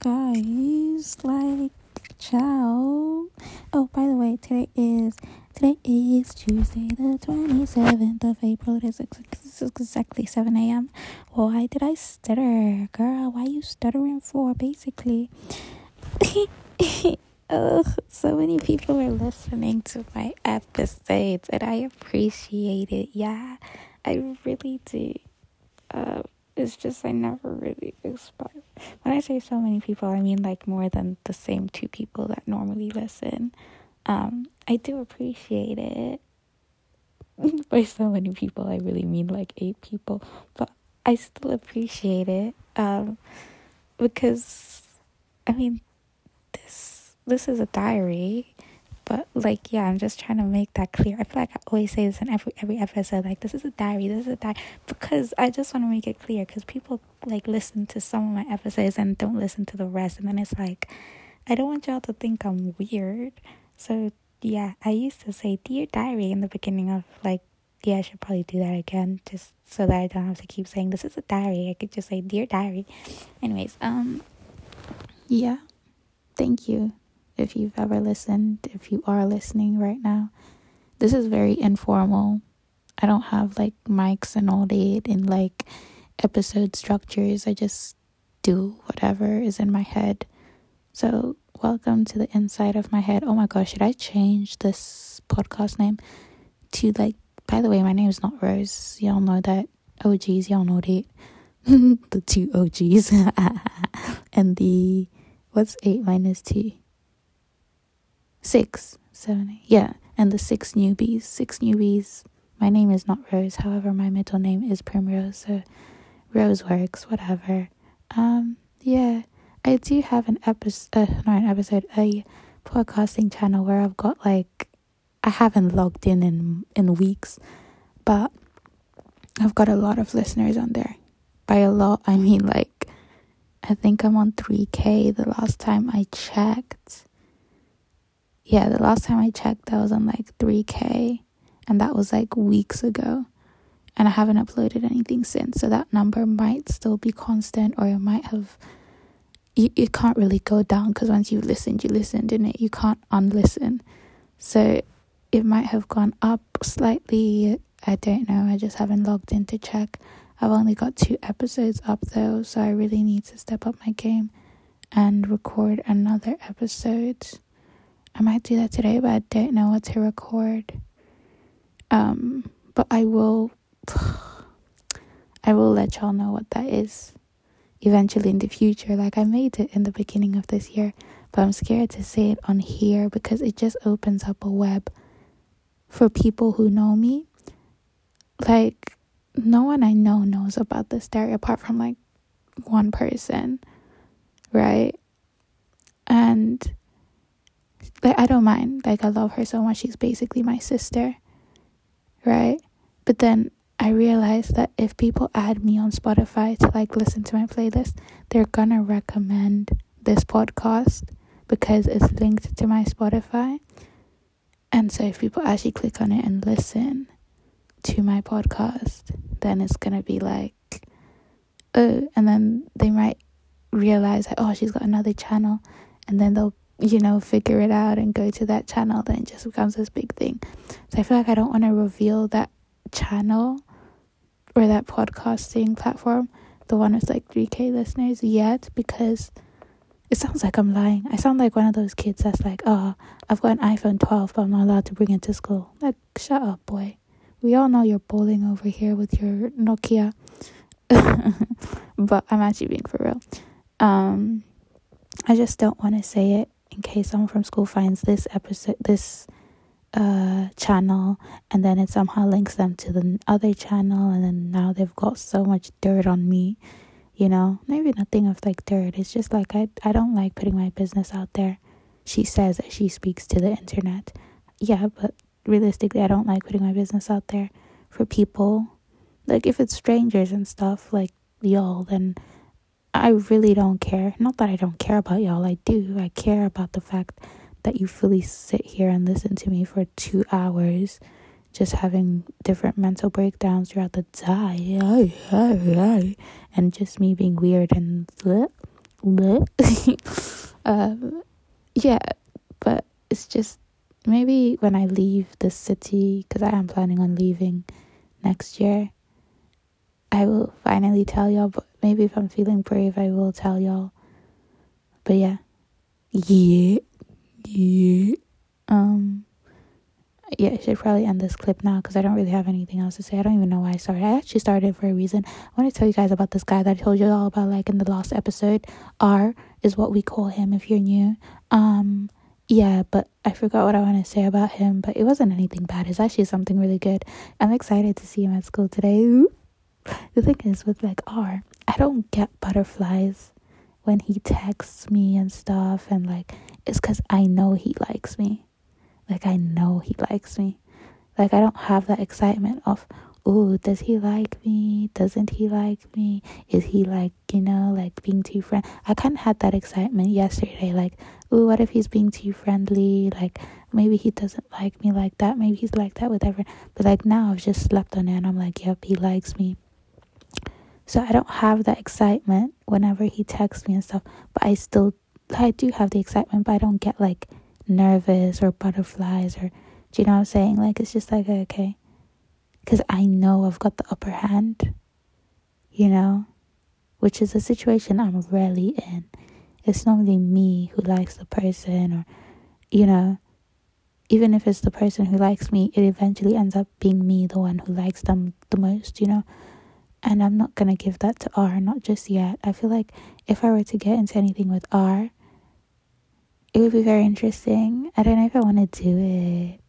guys. Like, ciao. Oh, by the way, today is today is Tuesday, the twenty seventh of April. It is exactly seven a.m. Why did I stutter, girl? Why you stuttering for? Basically, oh, so many people are listening to my episodes, and I appreciate it. Yeah, I really do. Uh, it's just I never really expect. When I say so many people, I mean like more than the same two people that normally listen. Um, I do appreciate it. By so many people, I really mean like eight people, but I still appreciate it. Um, because I mean, this this is a diary but like, yeah, I'm just trying to make that clear. I feel like I always say this in every every episode. Like, this is a diary. This is a diary because I just want to make it clear. Because people like listen to some of my episodes and don't listen to the rest, and then it's like, I don't want y'all to think I'm weird. So yeah, I used to say dear diary in the beginning of like yeah, I should probably do that again just so that I don't have to keep saying this is a diary. I could just say dear diary. Anyways, um yeah. Thank you if you've ever listened, if you are listening right now. This is very informal. I don't have like mics and all that and like episode structures. I just do whatever is in my head. So, welcome to the inside of my head. Oh my gosh, should I change this podcast name to like, by the way, my name is not Rose. Y'all know that. OGs, y'all know that. the two OGs. and the, what's 8 minus 2? Six, seven, eight, yeah, and the six newbies, six newbies. My name is not Rose, however, my middle name is Primrose, so Rose works, whatever. Um, yeah, I do have an episode, uh, not an episode, a podcasting channel where I've got like, I haven't logged in in in weeks, but I've got a lot of listeners on there. By a lot, I mean like, I think I'm on 3k the last time I checked yeah, the last time I checked, I was on like 3K, and that was like weeks ago. And I haven't uploaded anything since, so that number might still be constant, or it might have. You, it can't really go down because once you listened, you listened, and it you can't unlisten. So it might have gone up slightly. I don't know. I just haven't logged in to check. I've only got two episodes up though, so I really need to step up my game and record another episode. I might do that today, but I don't know what to record. Um, but I will, I will let y'all know what that is eventually in the future. Like I made it in the beginning of this year, but I'm scared to say it on here because it just opens up a web for people who know me. Like no one I know knows about this diary apart from like one person, right? And like I don't mind. Like I love her so much. She's basically my sister. Right? But then I realized that if people add me on Spotify to like listen to my playlist, they're gonna recommend this podcast because it's linked to my Spotify. And so if people actually click on it and listen to my podcast, then it's gonna be like, oh, and then they might realize like, oh, she's got another channel, and then they'll you know, figure it out and go to that channel, then it just becomes this big thing. So I feel like I don't want to reveal that channel or that podcasting platform, the one with like 3K listeners yet, because it sounds like I'm lying. I sound like one of those kids that's like, oh, I've got an iPhone 12, but I'm not allowed to bring it to school. Like, shut up, boy. We all know you're bowling over here with your Nokia. but I'm actually being for real. Um, I just don't want to say it in case someone from school finds this episode, this uh channel, and then it somehow links them to the other channel, and then now they've got so much dirt on me. You know, maybe nothing of like dirt. It's just like I I don't like putting my business out there. She says that she speaks to the internet. Yeah, but realistically, I don't like putting my business out there for people. Like if it's strangers and stuff like y'all, then I really don't care. Not that I don't care about y'all, I do. I care about the fact that you fully sit here and listen to me for two hours, just having different mental breakdowns throughout the day, and just me being weird and um, yeah, but it's just maybe when I leave the city, because I am planning on leaving next year, I will finally tell y'all. But maybe if I'm feeling brave, I will tell y'all. But yeah, yeah, yeah. Um, yeah, I should probably end this clip now because I don't really have anything else to say. I don't even know why I started. I actually started for a reason. I want to tell you guys about this guy that I told you all about, like in the last episode. R is what we call him if you're new. Um, yeah, but I forgot what I want to say about him. But it wasn't anything bad. It's actually something really good. I'm excited to see him at school today. The thing is with like R, I don't get butterflies when he texts me and stuff, and like it's because I know he likes me like I know he likes me. Like I don't have that excitement of, oh, does he like me? Doesn't he like me? Is he like, you know, like being too friend? I kind of had that excitement yesterday. Like, oh, what if he's being too friendly? Like maybe he doesn't like me like that. Maybe he's like that with everyone. But like now I've just slept on it and I'm like, yep, he likes me. So I don't have that excitement whenever he texts me and stuff. But I still, I do have the excitement, but I don't get like nervous or butterflies or do you know what I'm saying? Like it's just like okay. Cuz I know I've got the upper hand. You know? Which is a situation I'm rarely in. It's normally me who likes the person or you know, even if it's the person who likes me, it eventually ends up being me the one who likes them the most, you know? And I'm not gonna give that to R, not just yet. I feel like if I were to get into anything with R, it would be very interesting. I don't know if I want to do it.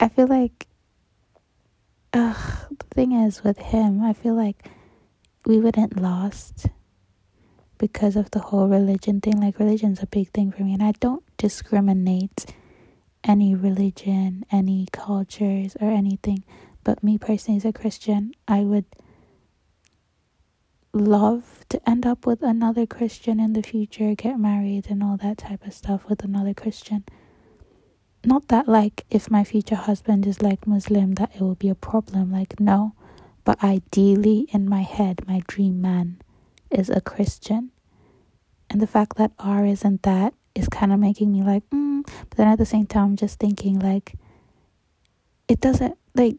I feel like, ugh, the thing is with him, I feel like we wouldn't last because of the whole religion thing. Like, religion's a big thing for me, and I don't discriminate any religion, any cultures, or anything. But me personally, as a Christian, I would love to end up with another Christian in the future, get married, and all that type of stuff with another Christian. Not that, like, if my future husband is like Muslim, that it will be a problem. Like, no. But ideally, in my head, my dream man is a Christian. And the fact that R isn't that is kind of making me like, mm. But then at the same time, I'm just thinking, like, it doesn't, like,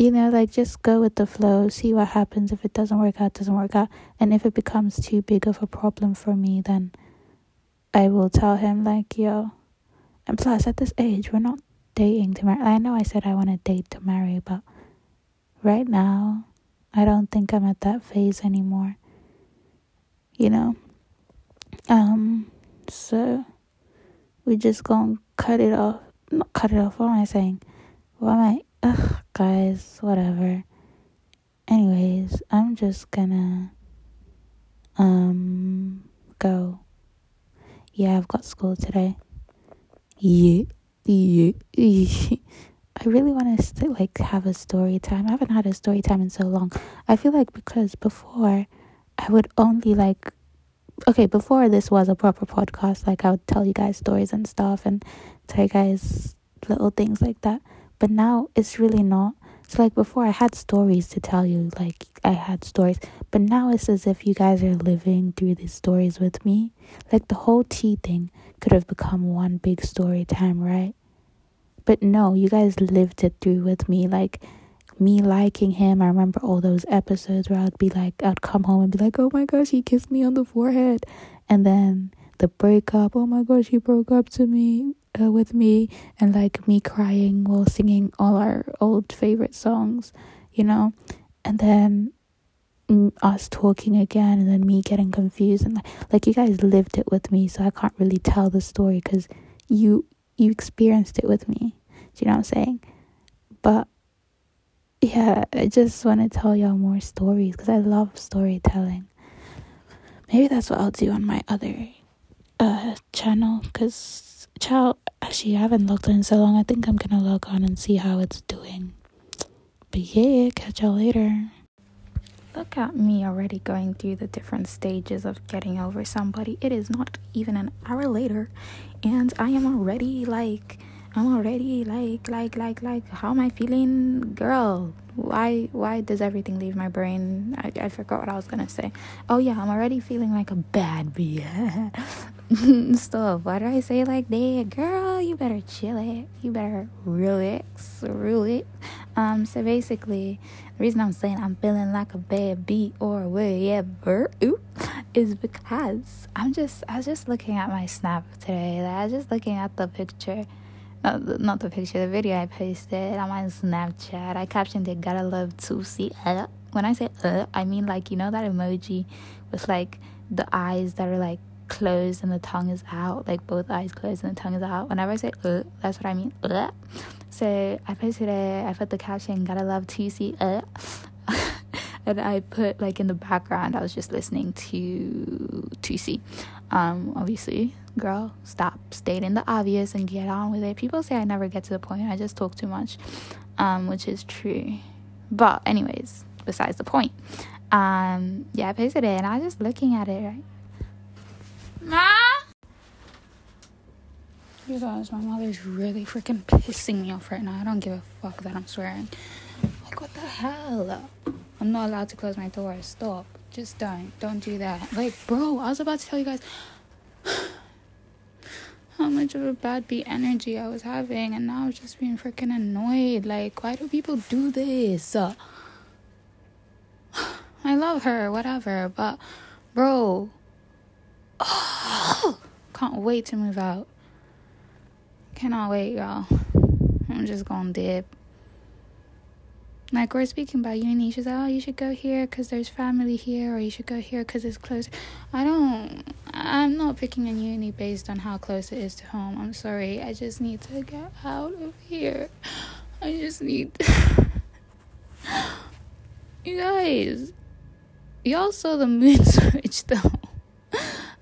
you know, like just go with the flow, see what happens. If it doesn't work out, doesn't work out. And if it becomes too big of a problem for me, then I will tell him, like, yo. And plus, at this age, we're not dating to marry. I know I said I want to date to marry, but right now, I don't think I'm at that phase anymore. You know? Um, so we just gonna cut it off. Not cut it off. What am I saying? What am I? Ugh, guys, whatever. Anyways, I'm just gonna um go. Yeah, I've got school today. Yeah, yeah. I really want to like have a story time. I haven't had a story time in so long. I feel like because before I would only like okay, before this was a proper podcast, like I would tell you guys stories and stuff and tell you guys little things like that. But now it's really not. So like before I had stories to tell you, like I had stories, but now it's as if you guys are living through these stories with me. Like the whole T thing could have become one big story time, right? But no, you guys lived it through with me. Like me liking him. I remember all those episodes where I'd be like, I'd come home and be like, oh my gosh, he kissed me on the forehead. And then the breakup, oh my gosh, he broke up to me uh, with me and like me crying while singing all our old favorite songs, you know, and then us talking again and then me getting confused and like, like you guys lived it with me so i can't really tell the story because you you experienced it with me. Do you know what i'm saying? But yeah i just want to tell y'all more stories because i love storytelling. Maybe that's what i'll do on my other uh channel because Child, actually, I haven't logged in so long. I think I'm gonna log on and see how it's doing. But yeah, catch y'all later. Look at me already going through the different stages of getting over somebody. It is not even an hour later, and I am already like I'm already like like like like how am I feeling girl why why does everything leave my brain I, I forgot what I was gonna say oh yeah I'm already feeling like a bad bee stop. Why do I say like that? Girl you better chill it. You better relax relax um so basically the reason I'm saying I'm feeling like a bad bee or whatever ooh, is because I'm just I was just looking at my snap today. Like, I was just looking at the picture not the, not the picture, the video I posted on my Snapchat. I captioned it, gotta love to see. When I say uh, I mean like, you know, that emoji with like the eyes that are like closed and the tongue is out, like both eyes closed and the tongue is out. Whenever I say uh, that's what I mean. Uh. So I posted it, I put the caption, gotta love see. Uh. and I put like in the background, I was just listening to Tusi. Um, obviously, girl, stop stating the obvious and get on with it. People say I never get to the point. I just talk too much, um, which is true. But anyways, besides the point. Um, yeah, I posted it and I was just looking at it. Right? Ma. You guys, my mother's really freaking pissing me off right now. I don't give a fuck that I'm swearing. Like, what the hell? I'm not allowed to close my door. Stop. Just don't. Don't do that. Like, bro, I was about to tell you guys how much of a bad beat energy I was having, and now I'm just being freaking annoyed. Like, why do people do this? I love her, whatever, but bro, oh, can't wait to move out. Cannot wait, y'all. I'm just gonna dip. Like we're speaking about uni, she's like, "Oh, you should go here because there's family here, or you should go here because it's close." I don't. I'm not picking a uni based on how close it is to home. I'm sorry. I just need to get out of here. I just need. you guys, y'all saw the mood switch though.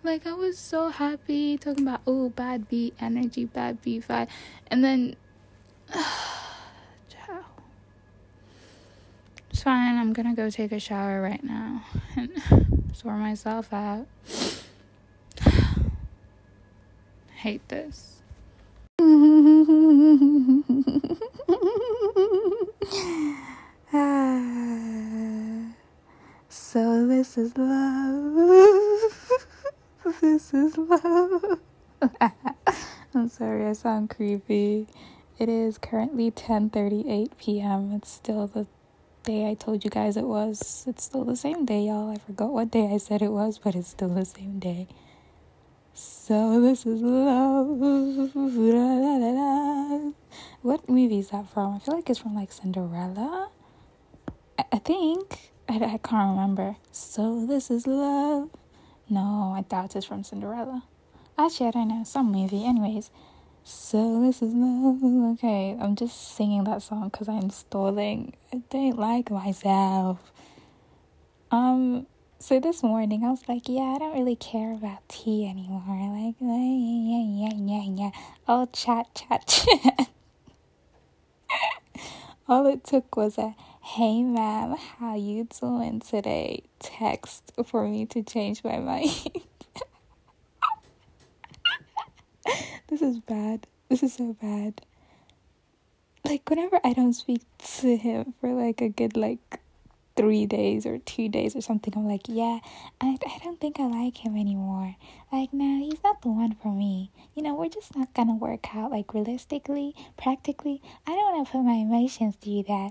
Like I was so happy talking about oh bad B energy, bad beat vibe, and then. It's fine. I'm gonna go take a shower right now and sort myself out. Hate this. So this is love. this is love. I'm sorry, I sound creepy. It is currently 10:38 p.m. It's still the day I told you guys it was. It's still the same day, y'all. I forgot what day I said it was, but it's still the same day. So this is love. What movie is that from? I feel like it's from like Cinderella. I, I think. I, I can't remember. So this is love. No, I doubt it's from Cinderella. Actually, I don't know. Some movie. Anyways. So this is love. Okay, I'm just singing that song because I'm stalling. I don't like myself. Um, so this morning I was like, yeah, I don't really care about T anymore. Like, yeah, yeah, yeah, yeah. yeah. Oh, chat, chat, chat. All it took was a hey ma'am, how you doing today? Text for me to change my mind. this is bad. This is so bad. Like whenever I don't speak to him for like a good like three days or two days or something, I'm like, yeah, I I don't think I like him anymore. Like, no, he's not the one for me. You know, we're just not gonna work out like realistically, practically. I don't wanna put my emotions through that.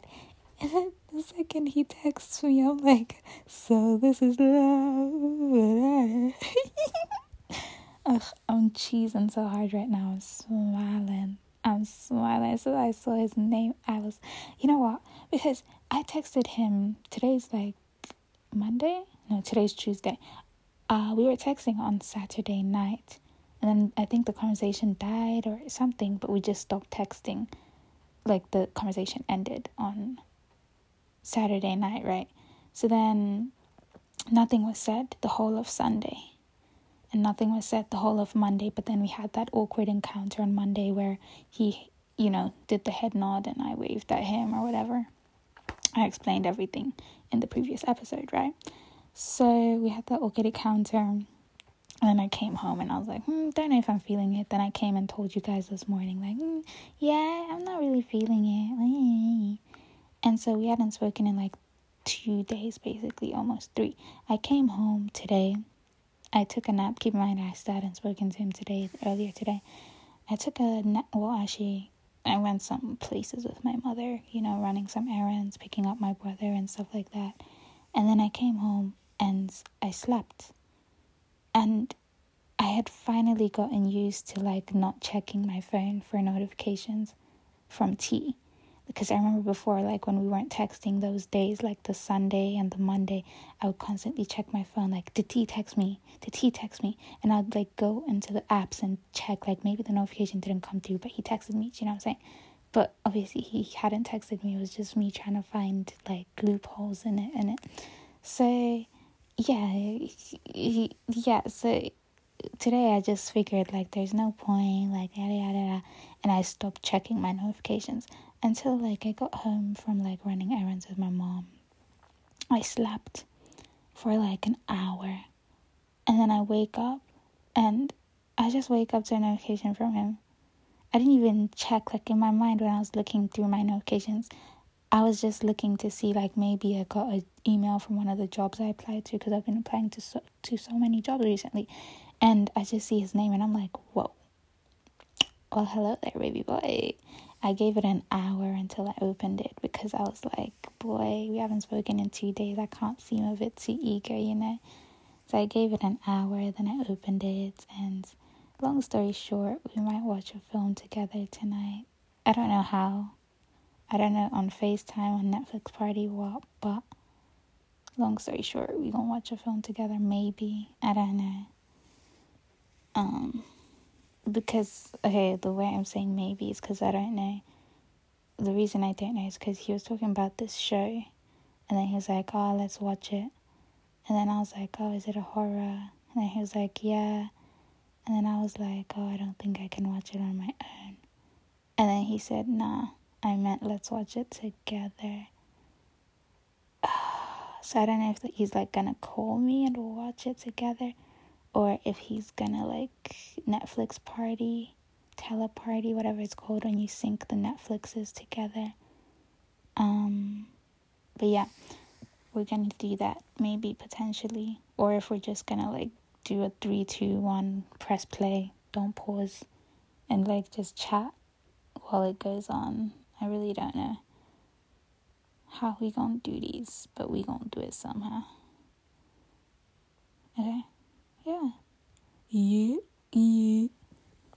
And then the second he texts me, I'm like, so this is love. Ugh, I'm cheesing so hard right now. I'm smiling. I'm smiling. As soon as I saw his name, I was, you know what? Because I texted him, today's like Monday? No, today's Tuesday. Uh, we were texting on Saturday night. And then I think the conversation died or something, but we just stopped texting. Like the conversation ended on Saturday night, right? So then nothing was said the whole of Sunday and nothing was said the whole of Monday. But then we had that awkward encounter on Monday where he, you know, did the head nod and I waved at him or whatever. I explained everything in the previous episode, right? So we had that awkward encounter. And then I came home and I was like, hmm, don't know if I'm feeling it. Then I came and told you guys this morning, like, mm, yeah, I'm not really feeling it. And so we hadn't spoken in like two days, basically, almost three. I came home today. I took a nap. Keep in mind, I still hadn't spoken to him today, earlier today. I took a nap. Well, actually, I went some places with my mother, you know, running some errands, picking up my brother, and stuff like that. And then I came home and I slept and I had finally gotten used to like not checking my phone for notifications from T. Because I remember before, like when we weren't texting those days, like the Sunday and the Monday, I would constantly check my phone, like, did T text me? Did T text me? And I'd like go into the apps and check, like maybe the notification didn't come through, but he texted me, you know what I'm saying? But obviously he hadn't texted me, it was just me trying to find like loopholes in it in it. So yeah, yeah. So today I just figured like there's no point, like yada yada yada, and I stopped checking my notifications until like I got home from like running errands with my mom. I slept for like an hour, and then I wake up, and I just wake up to a notification from him. I didn't even check like in my mind when I was looking through my notifications. I was just looking to see like maybe I got an email from one of the jobs I applied to because I've been applying to so, to so many jobs recently, and I just see his name and I'm like, whoa. Well, hello there, baby boy. I gave it an hour until I opened it because I was like, boy, we haven't spoken in two days. I can't seem a bit too eager, you know. So I gave it an hour, then I opened it, and long story short, we might watch a film together tonight. I don't know how I don't know, on FaceTime, on Netflix party, what, but long story short, we gonna watch a film together, maybe. I don't know. Um, because, okay, the way I'm saying maybe is because I don't know. The reason I don't know is because he was talking about this show, and then he was like, oh, let's watch it. And then I was like, oh, is it a horror? And then he was like, yeah. And then I was like, oh, I don't think I can watch it on my own. And then he said, nah. I meant let's watch it together. so I don't know if he's like gonna call me and we'll watch it together, or if he's gonna like Netflix party, teleparty, whatever it's called when you sync the Netflixes together. Um, but yeah, we're gonna do that maybe potentially, or if we're just gonna like do a three, two, one, press play, don't pause, and like just chat while it goes on. I really don't know how we gonna do these, but we gonna do it somehow. Okay? Yeah. Yeah. Yeah.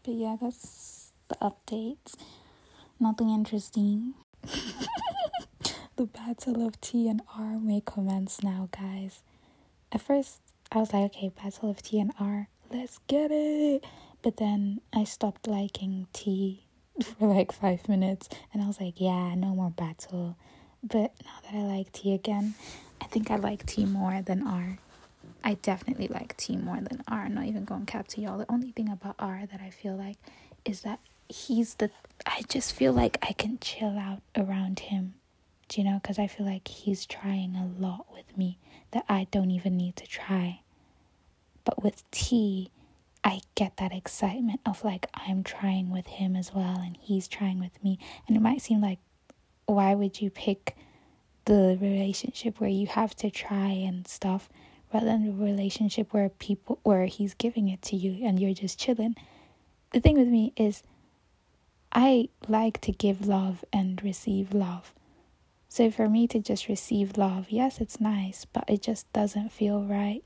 But yeah, that's the updates. Nothing interesting. the battle of T and R may commence now, guys. At first, I was like, okay, battle of T and R, let's get it. But then I stopped liking T for like five minutes and I was like, yeah, no more battle. But now that I like T again, I think I like T more than R. I definitely like T more than R. Not even going cap to y'all. The only thing about R that I feel like is that he's the. I just feel like I can chill out around him. Do you know? Because I feel like he's trying a lot with me that I don't even need to try. But with T, I get that excitement of like I'm trying with him as well and he's trying with me. And it might seem like, why would you pick the relationship where you have to try and stuff rather than the relationship where people where he's giving it to you and you're just chilling? The thing with me is I like to give love and receive love. So for me to just receive love, yes, it's nice, but it just doesn't feel right.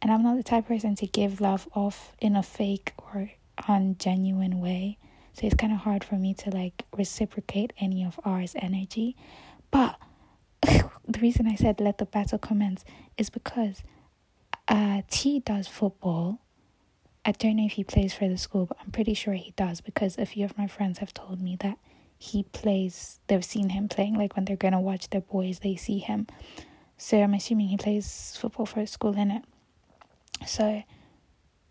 And I'm not the type of person to give love off in a fake or ungenuine way. So it's kind of hard for me to like reciprocate any of ours energy. But the reason I said let the battle commence is because uh, T does football. I don't know if he plays for the school, but I'm pretty sure he does because a few of my friends have told me that he plays, they've seen him playing, like when they're gonna watch their boys, they see him. So I'm assuming he plays football for school in it. So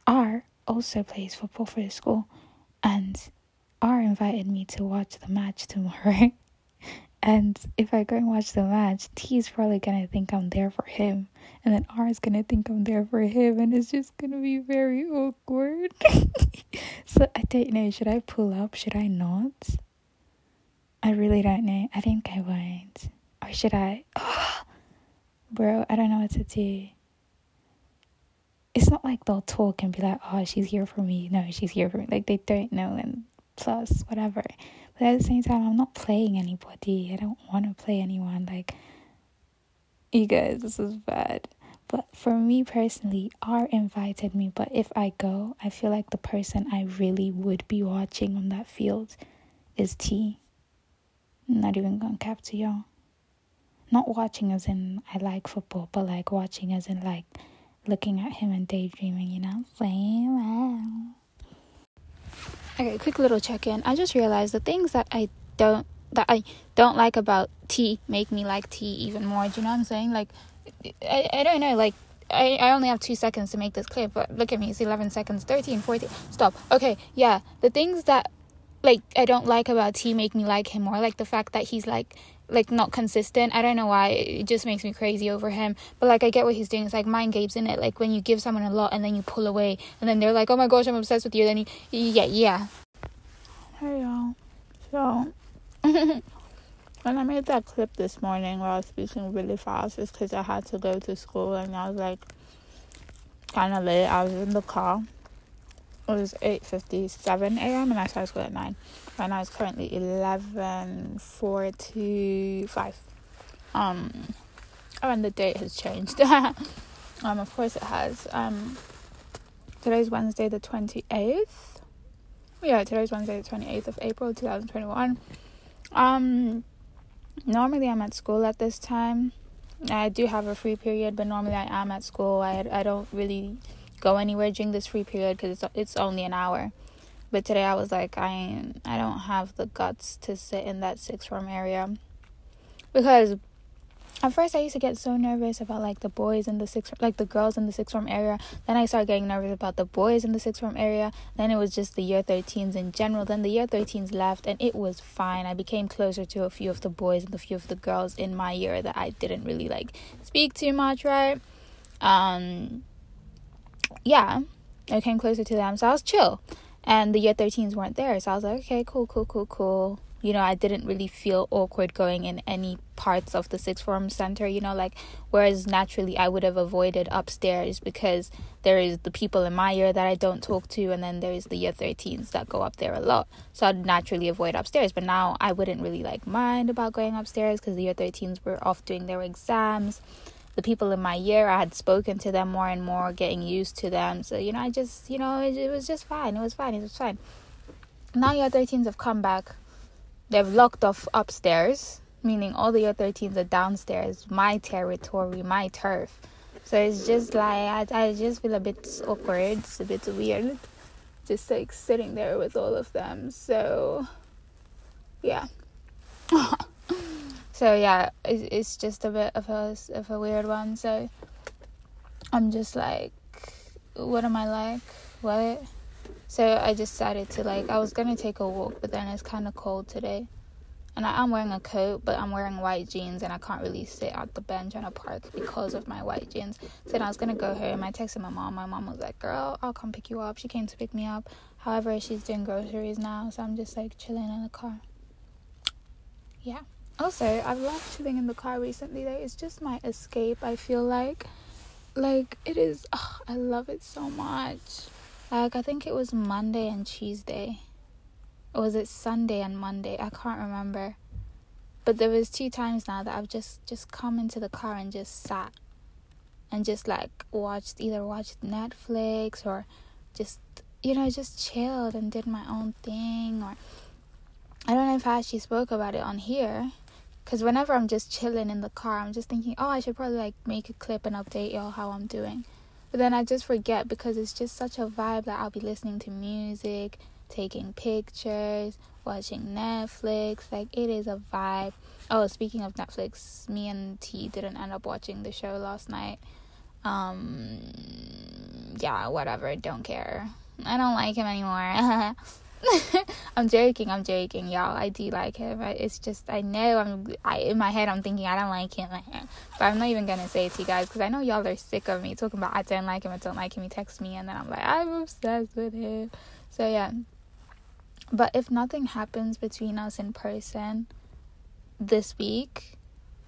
R also plays football for the school, and R invited me to watch the match tomorrow. And if I go and watch the match, T is probably gonna think I'm there for him. And then R is gonna think I'm there for him. And it's just gonna be very awkward. so I don't know. Should I pull up? Should I not? I really don't know. I think I won't. Or should I? Oh, bro, I don't know what to do. It's not like they'll talk and be like, oh, she's here for me. No, she's here for me. Like, they don't know. And plus, whatever. But at the same time, I'm not playing anybody. I don't want to play anyone. Like, you guys, this is bad. But for me personally, R invited me. But if I go, I feel like the person I really would be watching on that field is T. Not even gonna cap to y'all. Not watching as in I like football, but like watching as in like looking at him and daydreaming, you know? Saying Okay, quick little check in. I just realized the things that I don't that I don't like about T make me like T even more. Do you know what I'm saying? Like I, I don't know, like I, I only have two seconds to make this clear, but look at me, it's 11 seconds, 13, 14. Stop. Okay, yeah. The things that like I don't like about T make me like him more. Like the fact that he's like like not consistent. I don't know why. It just makes me crazy over him. But like I get what he's doing. It's like mind games in it. Like when you give someone a lot and then you pull away and then they're like, "Oh my gosh, I'm obsessed with you." Then he, yeah, yeah. Hey y'all. So when I made that clip this morning where I was speaking really fast, it's because I had to go to school and I was like kind of late. I was in the car. It was eight fifty seven a.m. and I started school at nine. Right now it's currently eleven forty five. Um, oh, and the date has changed. um, of course it has. Um, today's Wednesday the twenty eighth. Yeah, today's Wednesday the twenty eighth of April two thousand twenty one. Um, normally I'm at school at this time. I do have a free period, but normally I am at school. I I don't really go anywhere during this free period because it's it's only an hour. But today I was like, I I don't have the guts to sit in that sixth form area because at first I used to get so nervous about like the boys in the sixth like the girls in the sixth form area. Then I started getting nervous about the boys in the sixth form area. Then it was just the year 13s in general. Then the year 13s left and it was fine. I became closer to a few of the boys and a few of the girls in my year that I didn't really like speak too much, right? Um yeah, I came closer to them. So I was chill. And the year 13s weren't there. So I was like, okay, cool, cool, cool, cool. You know, I didn't really feel awkward going in any parts of the sixth form center, you know, like, whereas naturally I would have avoided upstairs because there is the people in my year that I don't talk to, and then there's the year 13s that go up there a lot. So I'd naturally avoid upstairs. But now I wouldn't really like mind about going upstairs because the year 13s were off doing their exams the people in my year i had spoken to them more and more getting used to them. So you know i just you know it, it was just fine. It was fine. It was fine. Now year 13s have come back. They've locked off upstairs meaning all the year 13s are downstairs my territory my turf. So it's just like I, I just feel a bit awkward it's a bit weird just like sitting there with all of them. So yeah so yeah it's it's just a bit of a of a weird one so i'm just like what am i like what so i decided to like i was gonna take a walk but then it's kind of cold today and I am wearing a coat, but I'm wearing white jeans, and I can't really sit at the bench on a park because of my white jeans. So then I was gonna go home. I texted my mom. My mom was like, "Girl, I'll come pick you up." She came to pick me up. However, she's doing groceries now, so I'm just like chilling in the car. Yeah. Also, I've loved chilling in the car recently. Like, it's just my escape. I feel like, like it is. Oh, I love it so much. Like I think it was Monday and Tuesday, or was it Sunday and Monday? I can't remember. But there was two times now that I've just just come into the car and just sat, and just like watched either watched Netflix or just you know just chilled and did my own thing or I don't know if I actually spoke about it on here because whenever I'm just chilling in the car, I'm just thinking, oh, I should probably like make a clip and update y'all how I'm doing. But then I just forget because it's just such a vibe that I'll be listening to music, taking pictures, watching Netflix. Like it is a vibe. Oh, speaking of Netflix, me and T didn't end up watching the show last night. Um, yeah, whatever. Don't care. I don't like him anymore. I'm joking. I'm joking, y'all. I do like him. It's just I know I'm. I in my head I'm thinking I don't like him, but I'm not even gonna say it to you guys because I know y'all are sick of me talking about I don't like him. I don't like him. He texts me and then I'm like I'm obsessed with him. So yeah. But if nothing happens between us in person this week,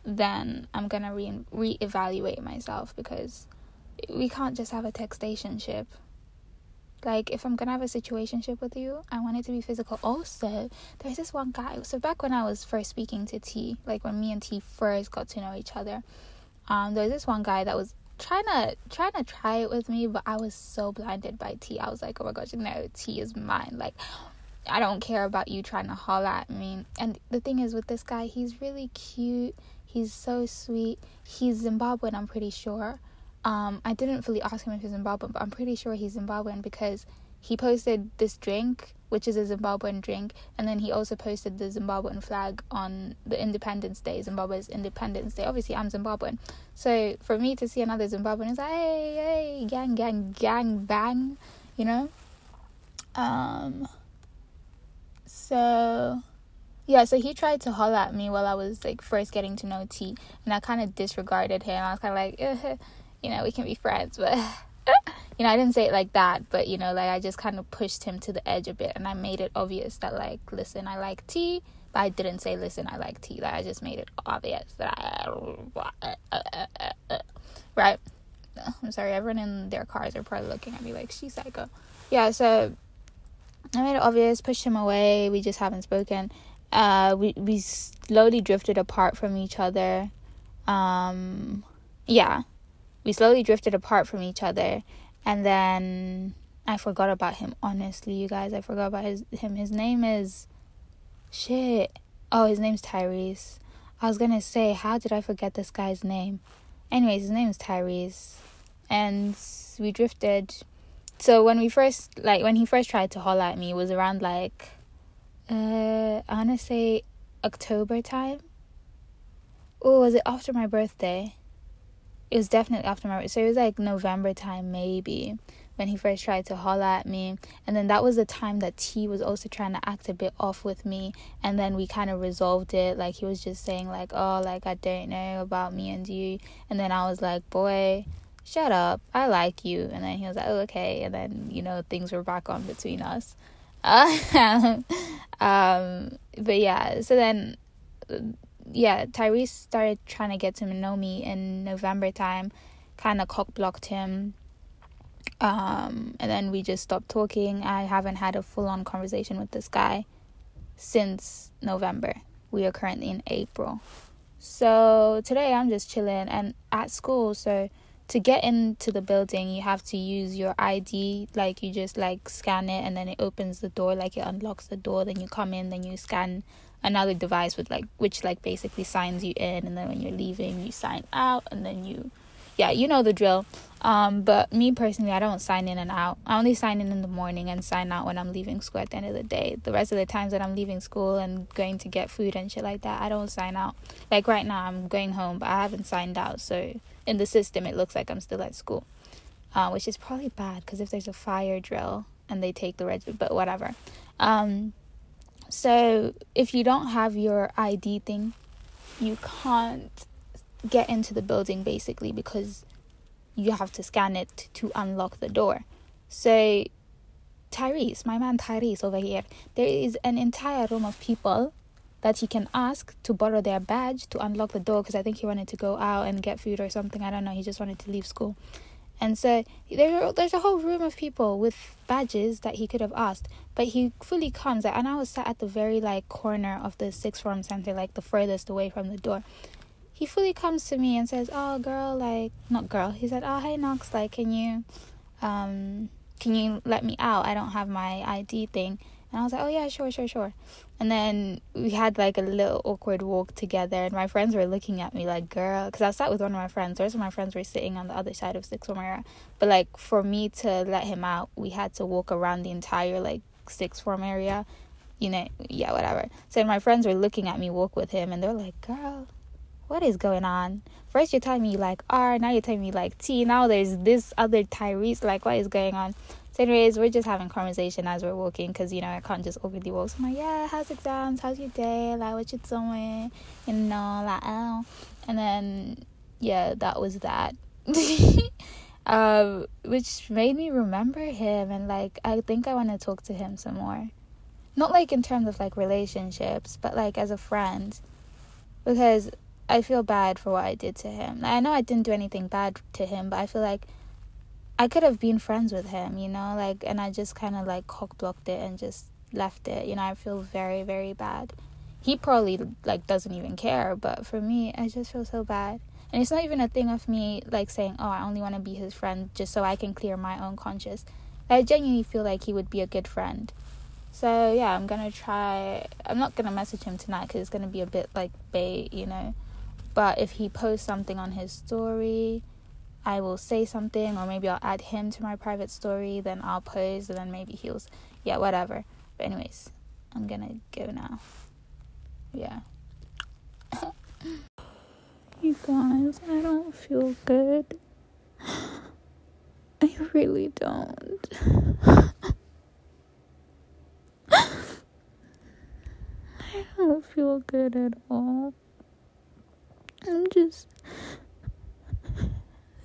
then I'm gonna re reevaluate myself because we can't just have a textationship. Like if I'm gonna have a situationship with you, I want it to be physical. Also, there's this one guy. So back when I was first speaking to T, like when me and T first got to know each other, um, there was this one guy that was trying to trying to try it with me, but I was so blinded by T. I was like, oh my gosh, no, T is mine. Like I don't care about you trying to holler at me. And the thing is with this guy, he's really cute. He's so sweet. He's Zimbabwean, I'm pretty sure. Um, I didn't fully ask him if he's Zimbabwean, but I'm pretty sure he's Zimbabwean because he posted this drink, which is a Zimbabwean drink, and then he also posted the Zimbabwean flag on the Independence Day, Zimbabwe's Independence Day. Obviously, I'm Zimbabwean, so for me to see another Zimbabwean, is like, hey, hey, gang, gang, gang, bang, you know. Um. So yeah, so he tried to holler at me while I was like first getting to know T, and I kind of disregarded him. I was kind of like, eh, you know, we can be friends, but you know, I didn't say it like that, but you know, like I just kind of pushed him to the edge a bit, and I made it obvious that like, listen, I like T. but I didn't say, listen, I like T. Like I just made it obvious that I, right. I'm sorry, everyone in their cars are probably looking at me like she's psycho. Yeah, so I made it obvious, pushed him away. We just haven't spoken uh, we we slowly drifted apart from each other. Um, yeah, we slowly drifted apart from each other, and then I forgot about him. Honestly, you guys, I forgot about his him. His name is shit. Oh, his name's Tyrese. I was gonna say, how did I forget this guy's name? Anyways, his name is Tyrese, and we drifted. So when we first like when he first tried to holler at me, it was around like uh, I wanna say October time. Oh, was it after my birthday? It was definitely after my so it was like November time maybe when he first tried to holler at me. And then that was the time that T was also trying to act a bit off with me. And then we kind of resolved it. Like he was just saying like oh like I don't know about me and you. And then I was like boy shut up. I like you. And then he was like oh okay. And then you know things were back on between us. Um, but yeah, so then, yeah, Tyrese started trying to get to know me in November time, kind of cock blocked him. Um, and then we just stopped talking. I haven't had a full on conversation with this guy since November. We are currently in April. So today I'm just chilling and at school, so to get into the building you have to use your id like you just like scan it and then it opens the door like it unlocks the door then you come in then you scan another device with like which like basically signs you in and then when you're leaving you sign out and then you yeah you know the drill. Um but me personally i don't sign in and out. I only sign in in the morning and sign out when i'm leaving school at the end of the day. The rest of the times that i'm leaving school and going to get food and shit like that i don't sign out. Like right now i'm going home but i haven't signed out. So in the system it looks like I'm still at school, uh, which is probably bad because if there's a fire drill and they take the red, but whatever. Um, so if you don't have your ID thing, you can't get into the building basically because you have to scan it to unlock the door. So Tyrese, my man Tyrese over here, there is an entire room of people that he can ask to borrow their badge to unlock the door because I think he wanted to go out and get food or something. I don't know. He just wanted to leave school. And so there, there's a whole room of people with badges that he could have asked, but he fully comes. and I was sat at the very like corner of the sixth form center, like the furthest away from the door. He fully comes to me and says, "Oh, girl, like not girl." He said, "Oh, hey, Knox, like, can you, um, can you let me out? I don't have my ID thing." And I was like, oh, yeah, sure, sure, sure. And then we had like a little awkward walk together, and my friends were looking at me like, girl, because I sat with one of my friends. The rest of my friends were sitting on the other side of Sixth Form area. But like, for me to let him out, we had to walk around the entire like Sixth Form area. You know, yeah, whatever. So my friends were looking at me walk with him, and they're like, girl, what is going on? First you're telling me like R, now you're telling me like T, now there's this other Tyrese, like what is going on? So, anyways, we're just having conversation as we're walking because you know I can't just awkwardly walk. So I'm like, yeah, how's exams? How's your day? Like, what you doing? You know, like, oh, and then yeah, that was that. um, which made me remember him and like I think I want to talk to him some more. Not like in terms of like relationships, but like as a friend. Because I feel bad for what I did to him. I know I didn't do anything bad to him, but I feel like I could have been friends with him, you know, like and I just kind of like cock blocked it and just left it. You know, I feel very very bad. He probably like doesn't even care, but for me, I just feel so bad. And it's not even a thing of me like saying, "Oh, I only want to be his friend just so I can clear my own conscience." I genuinely feel like he would be a good friend. So yeah, I'm gonna try. I'm not gonna message him tonight because it's gonna be a bit like bait, you know. But if he posts something on his story, I will say something, or maybe I'll add him to my private story. Then I'll post, and then maybe he'll, yeah, whatever. But anyways, I'm gonna go now. Yeah. You guys, I don't feel good. I really don't. I don't feel good at all. I'm just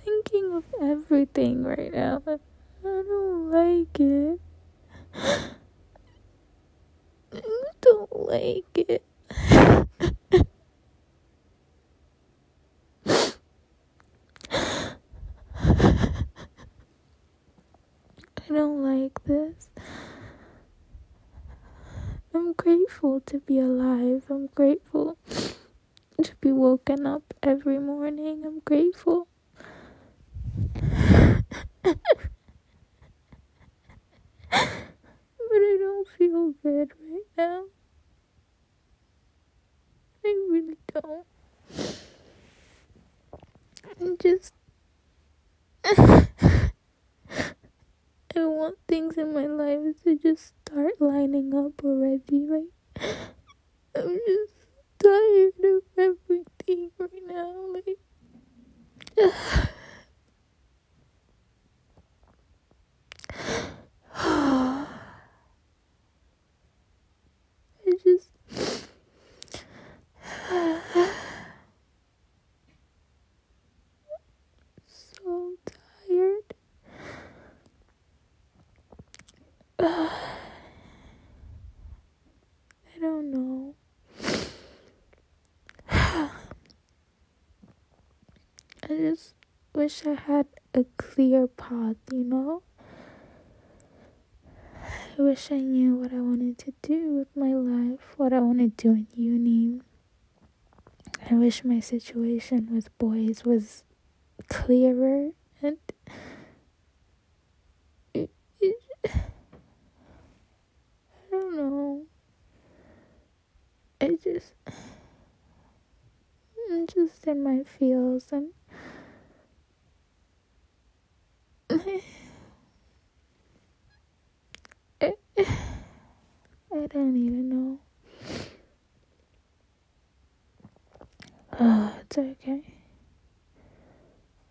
thinking of everything right now. I don't like it. I don't like it. I don't like this. I'm grateful to be alive. I'm grateful to be woken up every morning. I'm grateful. But I don't feel good right now. I really don't. I'm just. I want things in my life to just start lining up already. Like, I'm just tired of everything right now. Like, I just. So tired. I don't know. I just wish I had a clear path, you know? I wish I knew what I wanted to do with my life, what I want to do in uni. I wish my situation with boys was clearer and I don't know. I just, I'm just in my feels and I, don't even know. Oh, it's okay.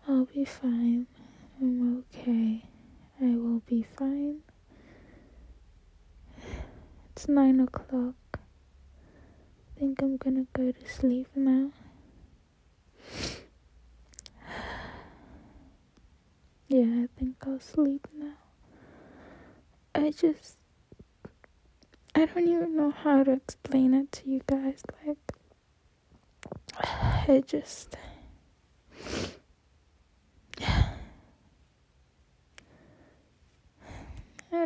I'll be fine. I'm okay. I will be fine. It's nine o'clock. I think I'm gonna go to sleep now. Yeah, I think I'll sleep now. I just. I don't even know how to explain it to you guys. Like, I just. I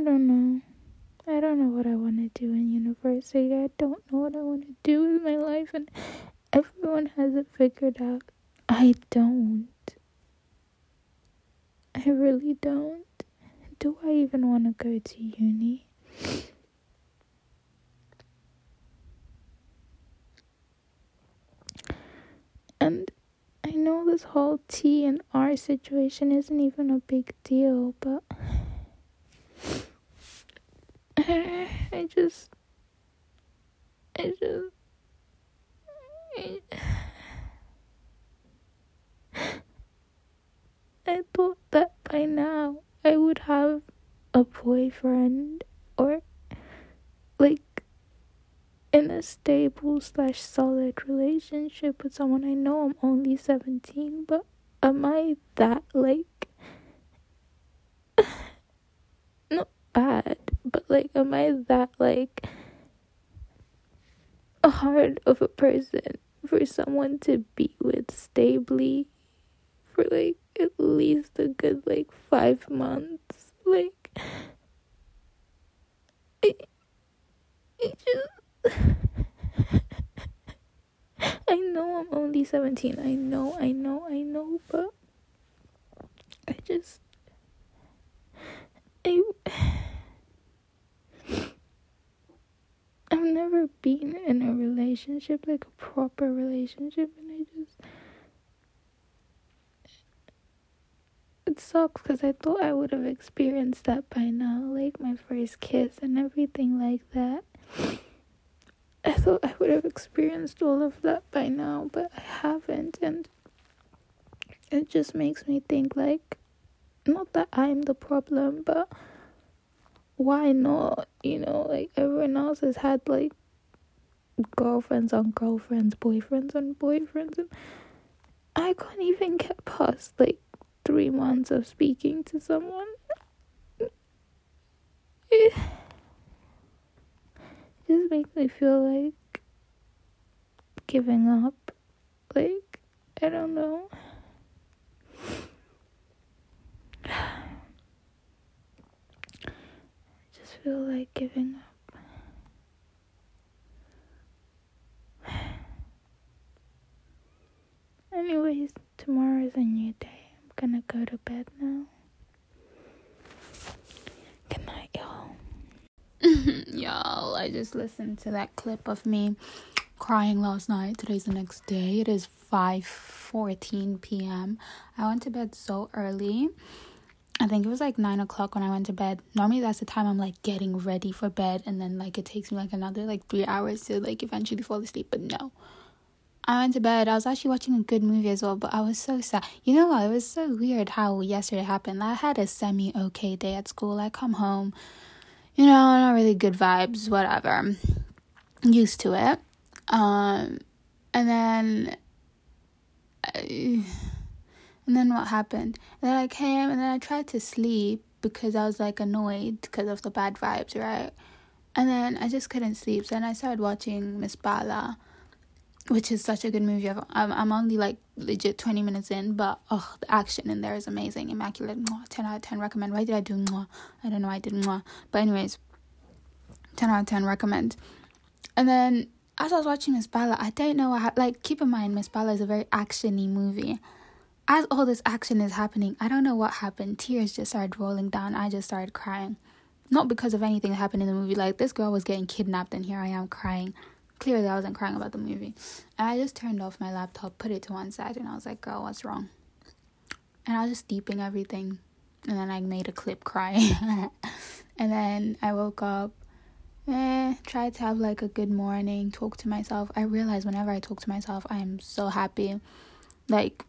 don't know. I don't know what I want to do in university. I don't know what I want to do with my life, and everyone has it figured out. I don't. I really don't. Do I even want to go to uni? And I know this whole T and R situation isn't even a big deal, but I just, I just, I, I thought that by now I would have a boyfriend or like in a stable slash solid relationship with someone. I know I'm only 17, but am I that like not bad, but like am I that like a hard of a person for someone to be with stably for like at least a good like five months? Like it, it just I know I'm only 17. I know, I know, I know, but I just. I. I've never been in a relationship, like a proper relationship, and I just. It sucks because I thought I would have experienced that by now, like my first kiss and everything like that. I thought I would have experienced all of that by now, but I haven't, and it just makes me think like, not that I'm the problem, but why not? You know, like everyone else has had like girlfriends on girlfriends, boyfriends on boyfriends, and I can't even get past like three months of speaking to someone. Eh. Just makes me feel like giving up. Like, I don't know. I just feel like giving up. Anyways, tomorrow is a new day. I'm gonna go to bed now. Good night, y'all. Y'all, I just listened to that clip of me crying last night. Today's the next day. It is 5:14 p.m. I went to bed so early. I think it was like nine o'clock when I went to bed. Normally that's the time I'm like getting ready for bed, and then like it takes me like another like three hours to like eventually fall asleep. But no, I went to bed. I was actually watching a good movie as well, but I was so sad. You know what? It was so weird how yesterday happened. I had a semi okay day at school. I come home you know, not really good vibes, whatever. Used to it. Um, and then, and then what happened? And then I came and then I tried to sleep because I was like annoyed because of the bad vibes, right? And then I just couldn't sleep. So then I started watching Miss Bala, which is such a good movie. I'm, I'm only like legit 20 minutes in, but oh, the action in there is amazing. Immaculate. 10 out of 10 recommend. Why did I do mwah? I don't know. I did mwah. But, anyways, 10 out of 10 recommend. And then as I was watching Miss Bala, I don't know what, like, keep in mind, Miss Bala is a very actiony movie. As all this action is happening, I don't know what happened. Tears just started rolling down. I just started crying. Not because of anything that happened in the movie. Like, this girl was getting kidnapped, and here I am crying clearly I wasn't crying about the movie. And I just turned off my laptop, put it to one side, and I was like, girl, what's wrong? And I was just deeping everything. And then I made a clip crying. and then I woke up, eh, tried to have like a good morning, talk to myself. I realized whenever I talk to myself, I am so happy. Like,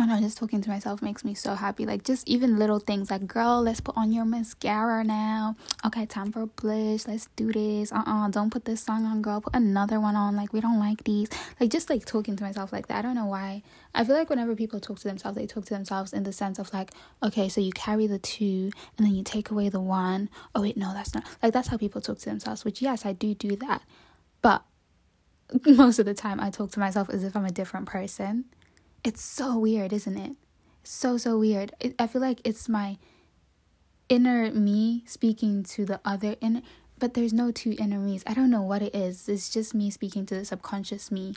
I know, just talking to myself makes me so happy. Like, just even little things like, girl, let's put on your mascara now. Okay, time for blush. Let's do this. Uh uh-uh, uh, do not put this song on, girl. Put another one on. Like, we don't like these. Like, just like talking to myself like that. I don't know why. I feel like whenever people talk to themselves, they talk to themselves in the sense of like, okay, so you carry the two and then you take away the one. Oh, wait, no, that's not. Like, that's how people talk to themselves, which, yes, I do do that. But most of the time, I talk to myself as if I'm a different person it's so weird, isn't it? So, so weird. It, I feel like it's my inner me speaking to the other inner, but there's no two inner me's. I don't know what it is. It's just me speaking to the subconscious me.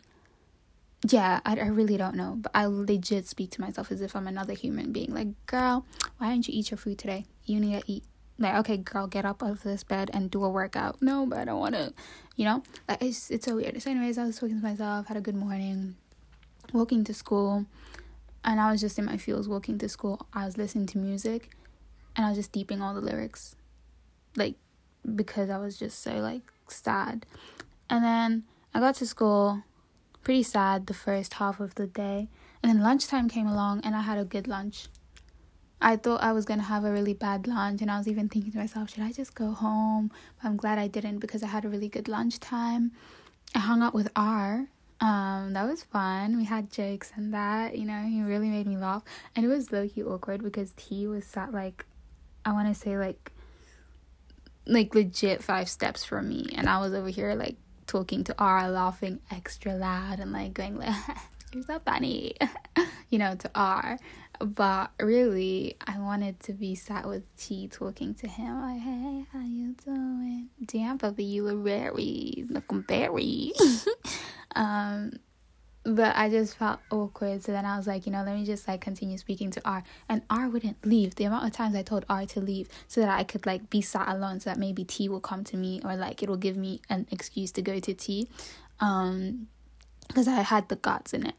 Yeah, I, I really don't know, but I legit speak to myself as if I'm another human being. Like, girl, why didn't you eat your food today? You need to eat. Like, okay, girl, get up out of this bed and do a workout. No, but I don't want to, you know? Like, it's, it's so weird. So, anyways, I was talking to myself, had a good morning walking to school and I was just in my feels walking to school. I was listening to music and I was just deeping all the lyrics. Like because I was just so like sad. And then I got to school pretty sad the first half of the day. And then lunchtime came along and I had a good lunch. I thought I was gonna have a really bad lunch, and I was even thinking to myself, should I just go home? But I'm glad I didn't because I had a really good lunch time. I hung out with R. Um, that was fun. We had jokes and that, you know, he really made me laugh. And it was low key awkward because T was sat like, I want to say like, like legit five steps from me, and I was over here like talking to R, laughing extra loud and like going like, "You're so funny," you know, to R. But really, I wanted to be sat with T talking to him like, "Hey, how you doing? Damn, puppy, you look very looking very." um, but I just felt awkward. So then I was like, you know, let me just like continue speaking to R. And R wouldn't leave. The amount of times I told R to leave so that I could like be sat alone so that maybe T will come to me or like it'll give me an excuse to go to T. Um, because I had the guts in it.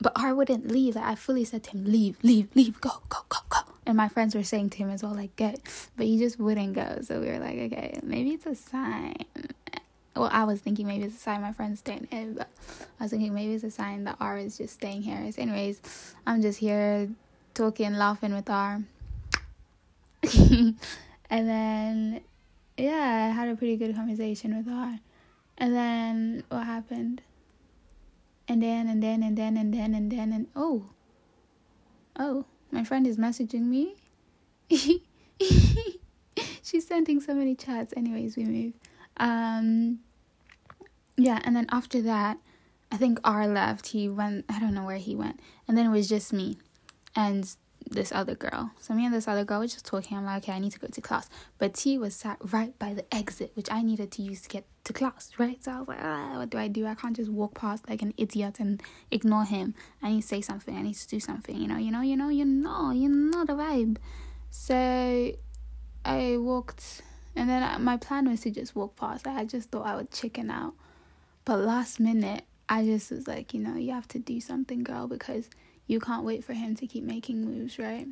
But R wouldn't leave. Like I fully said to him, leave, leave, leave, go, go, go, go. And my friends were saying to him as well, like, go. But he just wouldn't go. So we were like, okay, maybe it's a sign well, I was thinking maybe it's a sign my friend's staying in, eh, but I was thinking maybe it's a sign that R is just staying here. So anyways, I'm just here talking, laughing with R. and then, yeah, I had a pretty good conversation with R. And then what happened? And then, and then, and then, and then, and then, and oh, oh, my friend is messaging me. She's sending so many chats. Anyways, we move. Um, yeah, and then after that, I think R left. He went, I don't know where he went. And then it was just me and this other girl. So me and this other girl were just talking. I'm like, okay, I need to go to class. But T was sat right by the exit, which I needed to use to get to class, right? So I was like, ah, what do I do? I can't just walk past like an idiot and ignore him. I need to say something. I need to do something. You know, you know, you know, you know, you know the vibe. So I walked, and then my plan was to just walk past. Like, I just thought I would chicken out. But last minute, I just was like, you know, you have to do something, girl, because you can't wait for him to keep making moves, right?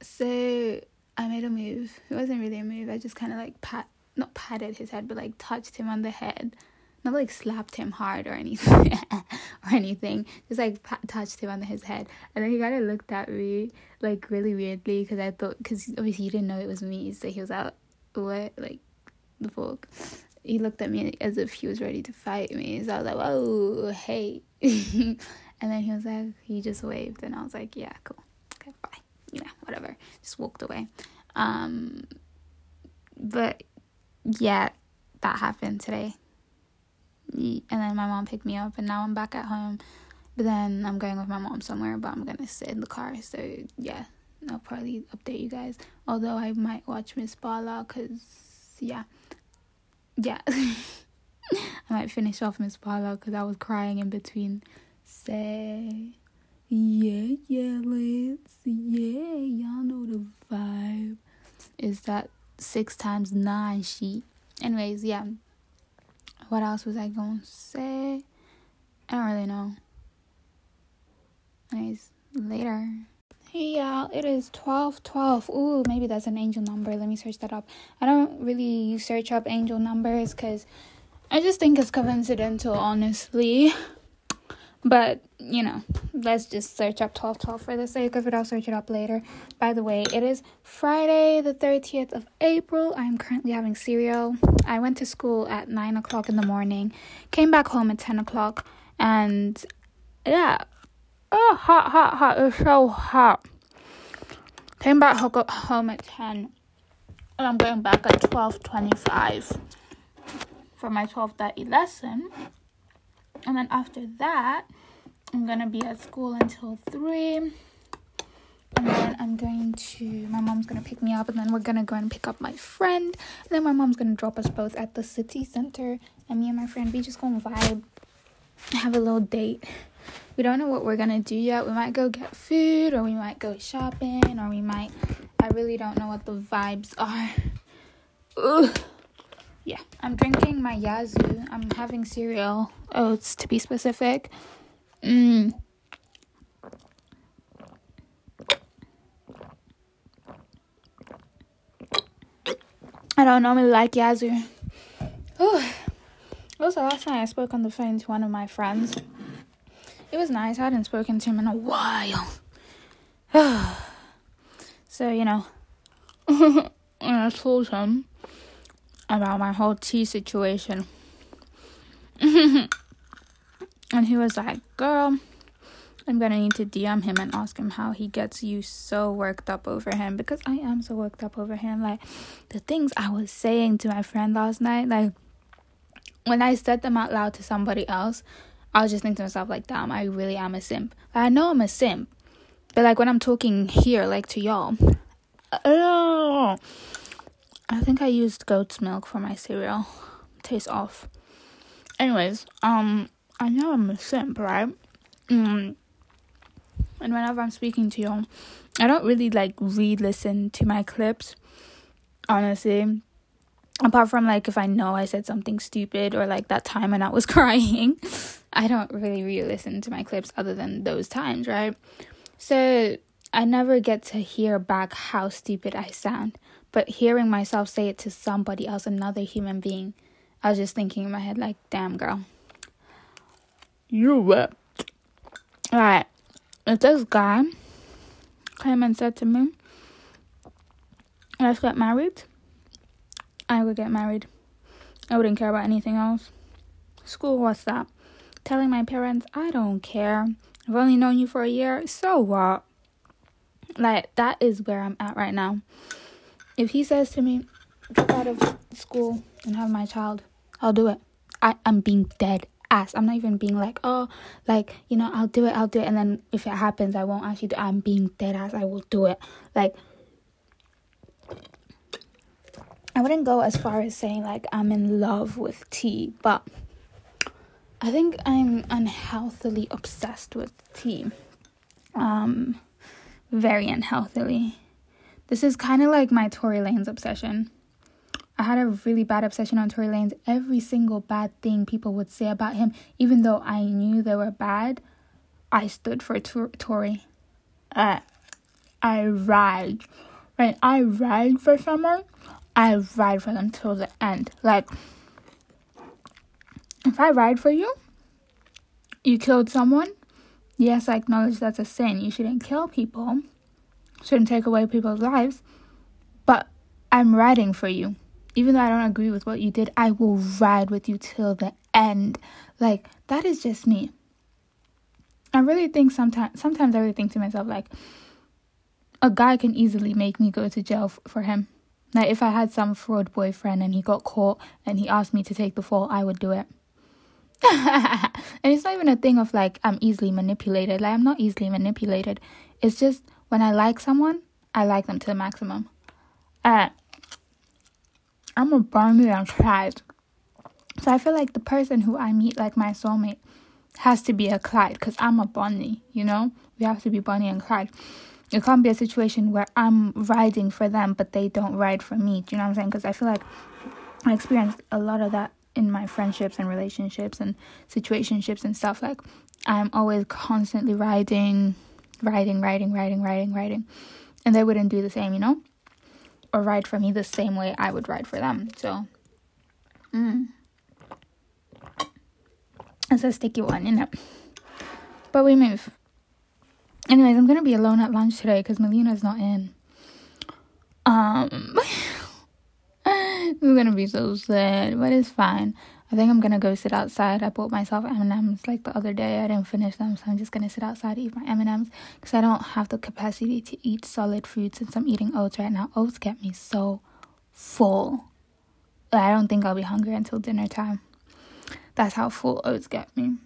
So I made a move. It wasn't really a move. I just kind of like pat, not patted his head, but like touched him on the head. Not like slapped him hard or anything, or anything. Just like pat, touched him on his head, and then he kind of looked at me like really weirdly because I thought because obviously he didn't know it was me, so he was out what like the fuck he looked at me as if he was ready to fight me. So I was like, "Whoa, hey!" and then he was like, he just waved, and I was like, "Yeah, cool, okay, bye." Yeah, whatever. Just walked away. Um, but yeah, that happened today. And then my mom picked me up, and now I'm back at home. But then I'm going with my mom somewhere, but I'm gonna sit in the car. So yeah, I'll probably update you guys. Although I might watch Miss Bala, cause yeah yeah, I might finish off Miss Bala because I was crying in between. Say, yeah, yeah, let's, yeah, y'all know the vibe. Is that six times nine sheet? Anyways, yeah. What else was I gonna say? I don't really know. Anyways, later. Hey y'all, it is 12 12. Ooh, maybe that's an angel number. Let me search that up. I don't really search up angel numbers because I just think it's coincidental, honestly. But, you know, let's just search up 12 12 for the sake of it. I'll search it up later. By the way, it is Friday, the 30th of April. I'm currently having cereal. I went to school at 9 o'clock in the morning, came back home at 10 o'clock, and yeah Oh, hot, hot, hot. It's so hot. Came back home at 10. And I'm going back at 12.25 for my 12.30 lesson. And then after that, I'm to be at school until 3. And then I'm going to, my mom's to pick me up. And then we're to go and pick up my friend. And then my mom's to drop us both at the city center. And me and my friend, we just to vibe, have a little date we don't know what we're gonna do yet. We might go get food, or we might go shopping, or we might. I really don't know what the vibes are. Ugh. Yeah, I'm drinking my Yazoo. I'm having cereal oats to be specific. Mmm. I don't normally like Yazoo. Ooh. Also, last night I spoke on the phone to one of my friends. It was nice. I hadn't spoken to him in a while. So, you know, I told him about my whole T situation. and he was like, Girl, I'm gonna need to DM him and ask him how he gets you so worked up over him because I am so worked up over him. Like, the things I was saying to my friend last night, like, when I said them out loud to somebody else, I was just thinking to myself, like, damn, I really am a simp. Like, I know I'm a simp, but like when I'm talking here, like to y'all, uh, I think I used goat's milk for my cereal. Tastes off. Anyways, um, I know I'm a simp, right? Mm. And whenever I'm speaking to y'all, I don't really like re-listen to my clips. Honestly, apart from like if I know I said something stupid or like that time when I was crying, I don't really re-listen to my clips other than those times, right? So I never get to hear back how stupid I sound, but hearing myself say it to somebody else, another human being, I was just thinking in my head, like, damn, girl, you wept. Alright, if this guy came and said to me, let's get married, I would get married. I wouldn't care about anything else. School, what's that? Telling my parents, I don't care. I've only known you for a year. So what? Like, that is where I'm at right now. If he says to me, drop out of school and have my child, I'll do it. I, I'm being dead ass. I'm not even being like, oh, like, you know, I'll do it, I'll do it. And then if it happens, I won't actually do it. I'm being dead ass. I will do it. Like, I wouldn't go as far as saying, like, I'm in love with T, but I think I'm unhealthily obsessed with T. Um, very unhealthily. This is kind of like my Tory Lanez obsession. I had a really bad obsession on Tory Lanez. Every single bad thing people would say about him, even though I knew they were bad, I stood for Tor- Tory. Uh, I ride. When I ride for someone, I ride for them till the end. Like, if I ride for you, you killed someone. Yes, I acknowledge that's a sin. You shouldn't kill people, shouldn't take away people's lives. But I'm riding for you. Even though I don't agree with what you did, I will ride with you till the end. Like, that is just me. I really think sometimes, sometimes I really think to myself, like, a guy can easily make me go to jail f- for him. Like, if I had some fraud boyfriend and he got caught and he asked me to take the fall, I would do it. and it's not even a thing of like I'm easily manipulated. Like I'm not easily manipulated. It's just when I like someone, I like them to the maximum. I'm a Bonnie and Clyde. So I feel like the person who I meet, like my soulmate, has to be a Clyde because I'm a Bonnie, you know? We have to be Bonnie and Clyde. It can't be a situation where I'm riding for them, but they don't ride for me. Do you know what I'm saying? Because I feel like I experienced a lot of that in my friendships and relationships and situationships and stuff like i'm always constantly writing writing writing writing writing writing. And they wouldn't do the same you know? Or write for me the same way i would write for them so. Mm. it's a sticky one you know? But we move. Anyways i'm gonna be alone at lunch today because melina's not in. Um I'm gonna be so sad, but it's fine. I think I'm gonna go sit outside. I bought myself M&Ms like the other day. I didn't finish them, so I'm just gonna sit outside eat my M&Ms because I don't have the capacity to eat solid food since I'm eating oats right now. Oats get me so full. I don't think I'll be hungry until dinner time. That's how full oats get me.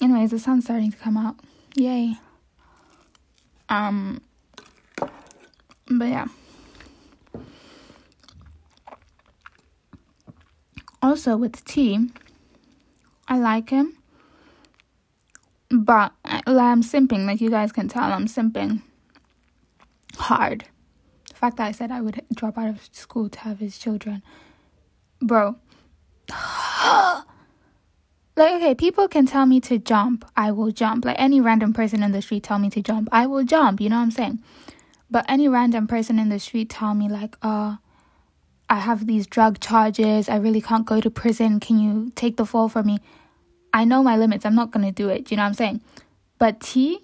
Anyways, the sun's starting to come out. Yay. Um, but yeah. Also, with T, I like him, but I'm simping. Like you guys can tell, I'm simping hard. The fact that I said I would drop out of school to have his children, bro. like okay, people can tell me to jump, I will jump. Like any random person in the street tell me to jump, I will jump. You know what I'm saying? But any random person in the street tell me like, uh I have these drug charges. I really can't go to prison. Can you take the fall for me? I know my limits. I'm not going to do it. Do you know what I'm saying? But T,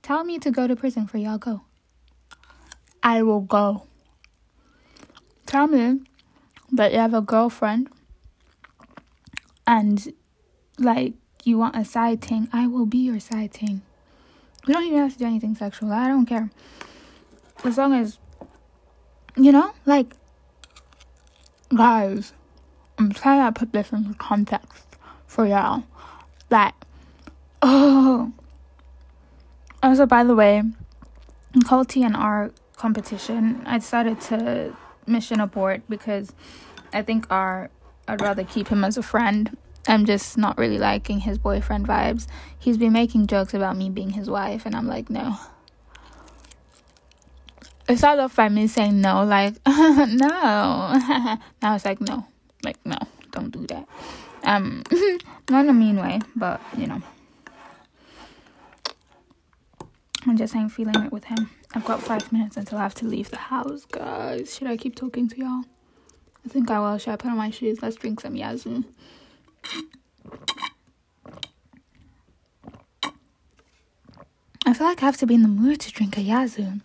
tell me to go to prison for y'all go. I will go. Tell me that you have a girlfriend and like you want a side thing, I will be your side thing. We don't even have to do anything sexual. I don't care. As long as you know, like guys, I'm trying to put this into context for y'all. That, oh also by the way, in Call TNR competition, I decided to mission abort because I think R I'd rather keep him as a friend. I'm just not really liking his boyfriend vibes. He's been making jokes about me being his wife, and I'm like, no. It started off by me saying no, like, no. now it's like, no. Like, no, don't do that. Um, not in a mean way, but, you know. I'm just ain't feeling it with him. I've got five minutes until I have to leave the house, guys. Should I keep talking to y'all? I think I will. Should I put on my shoes? Let's drink some Yazoo. I feel like I have to be in the mood to drink a Yazoo.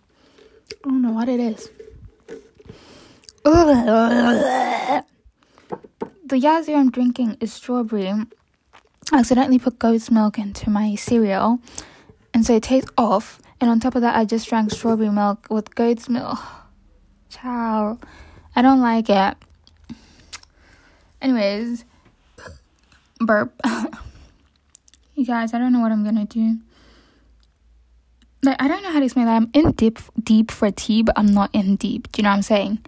I don't know what it is. The Yazoo I'm drinking is strawberry. I accidentally put goat's milk into my cereal, and so it tastes off. And on top of that, I just drank strawberry milk with goat's milk. Ciao. I don't like it. Anyways, burp. you guys, I don't know what I'm gonna do. Like, I don't know how to explain that. I'm in deep, deep for T, but I'm not in deep. Do you know what I'm saying?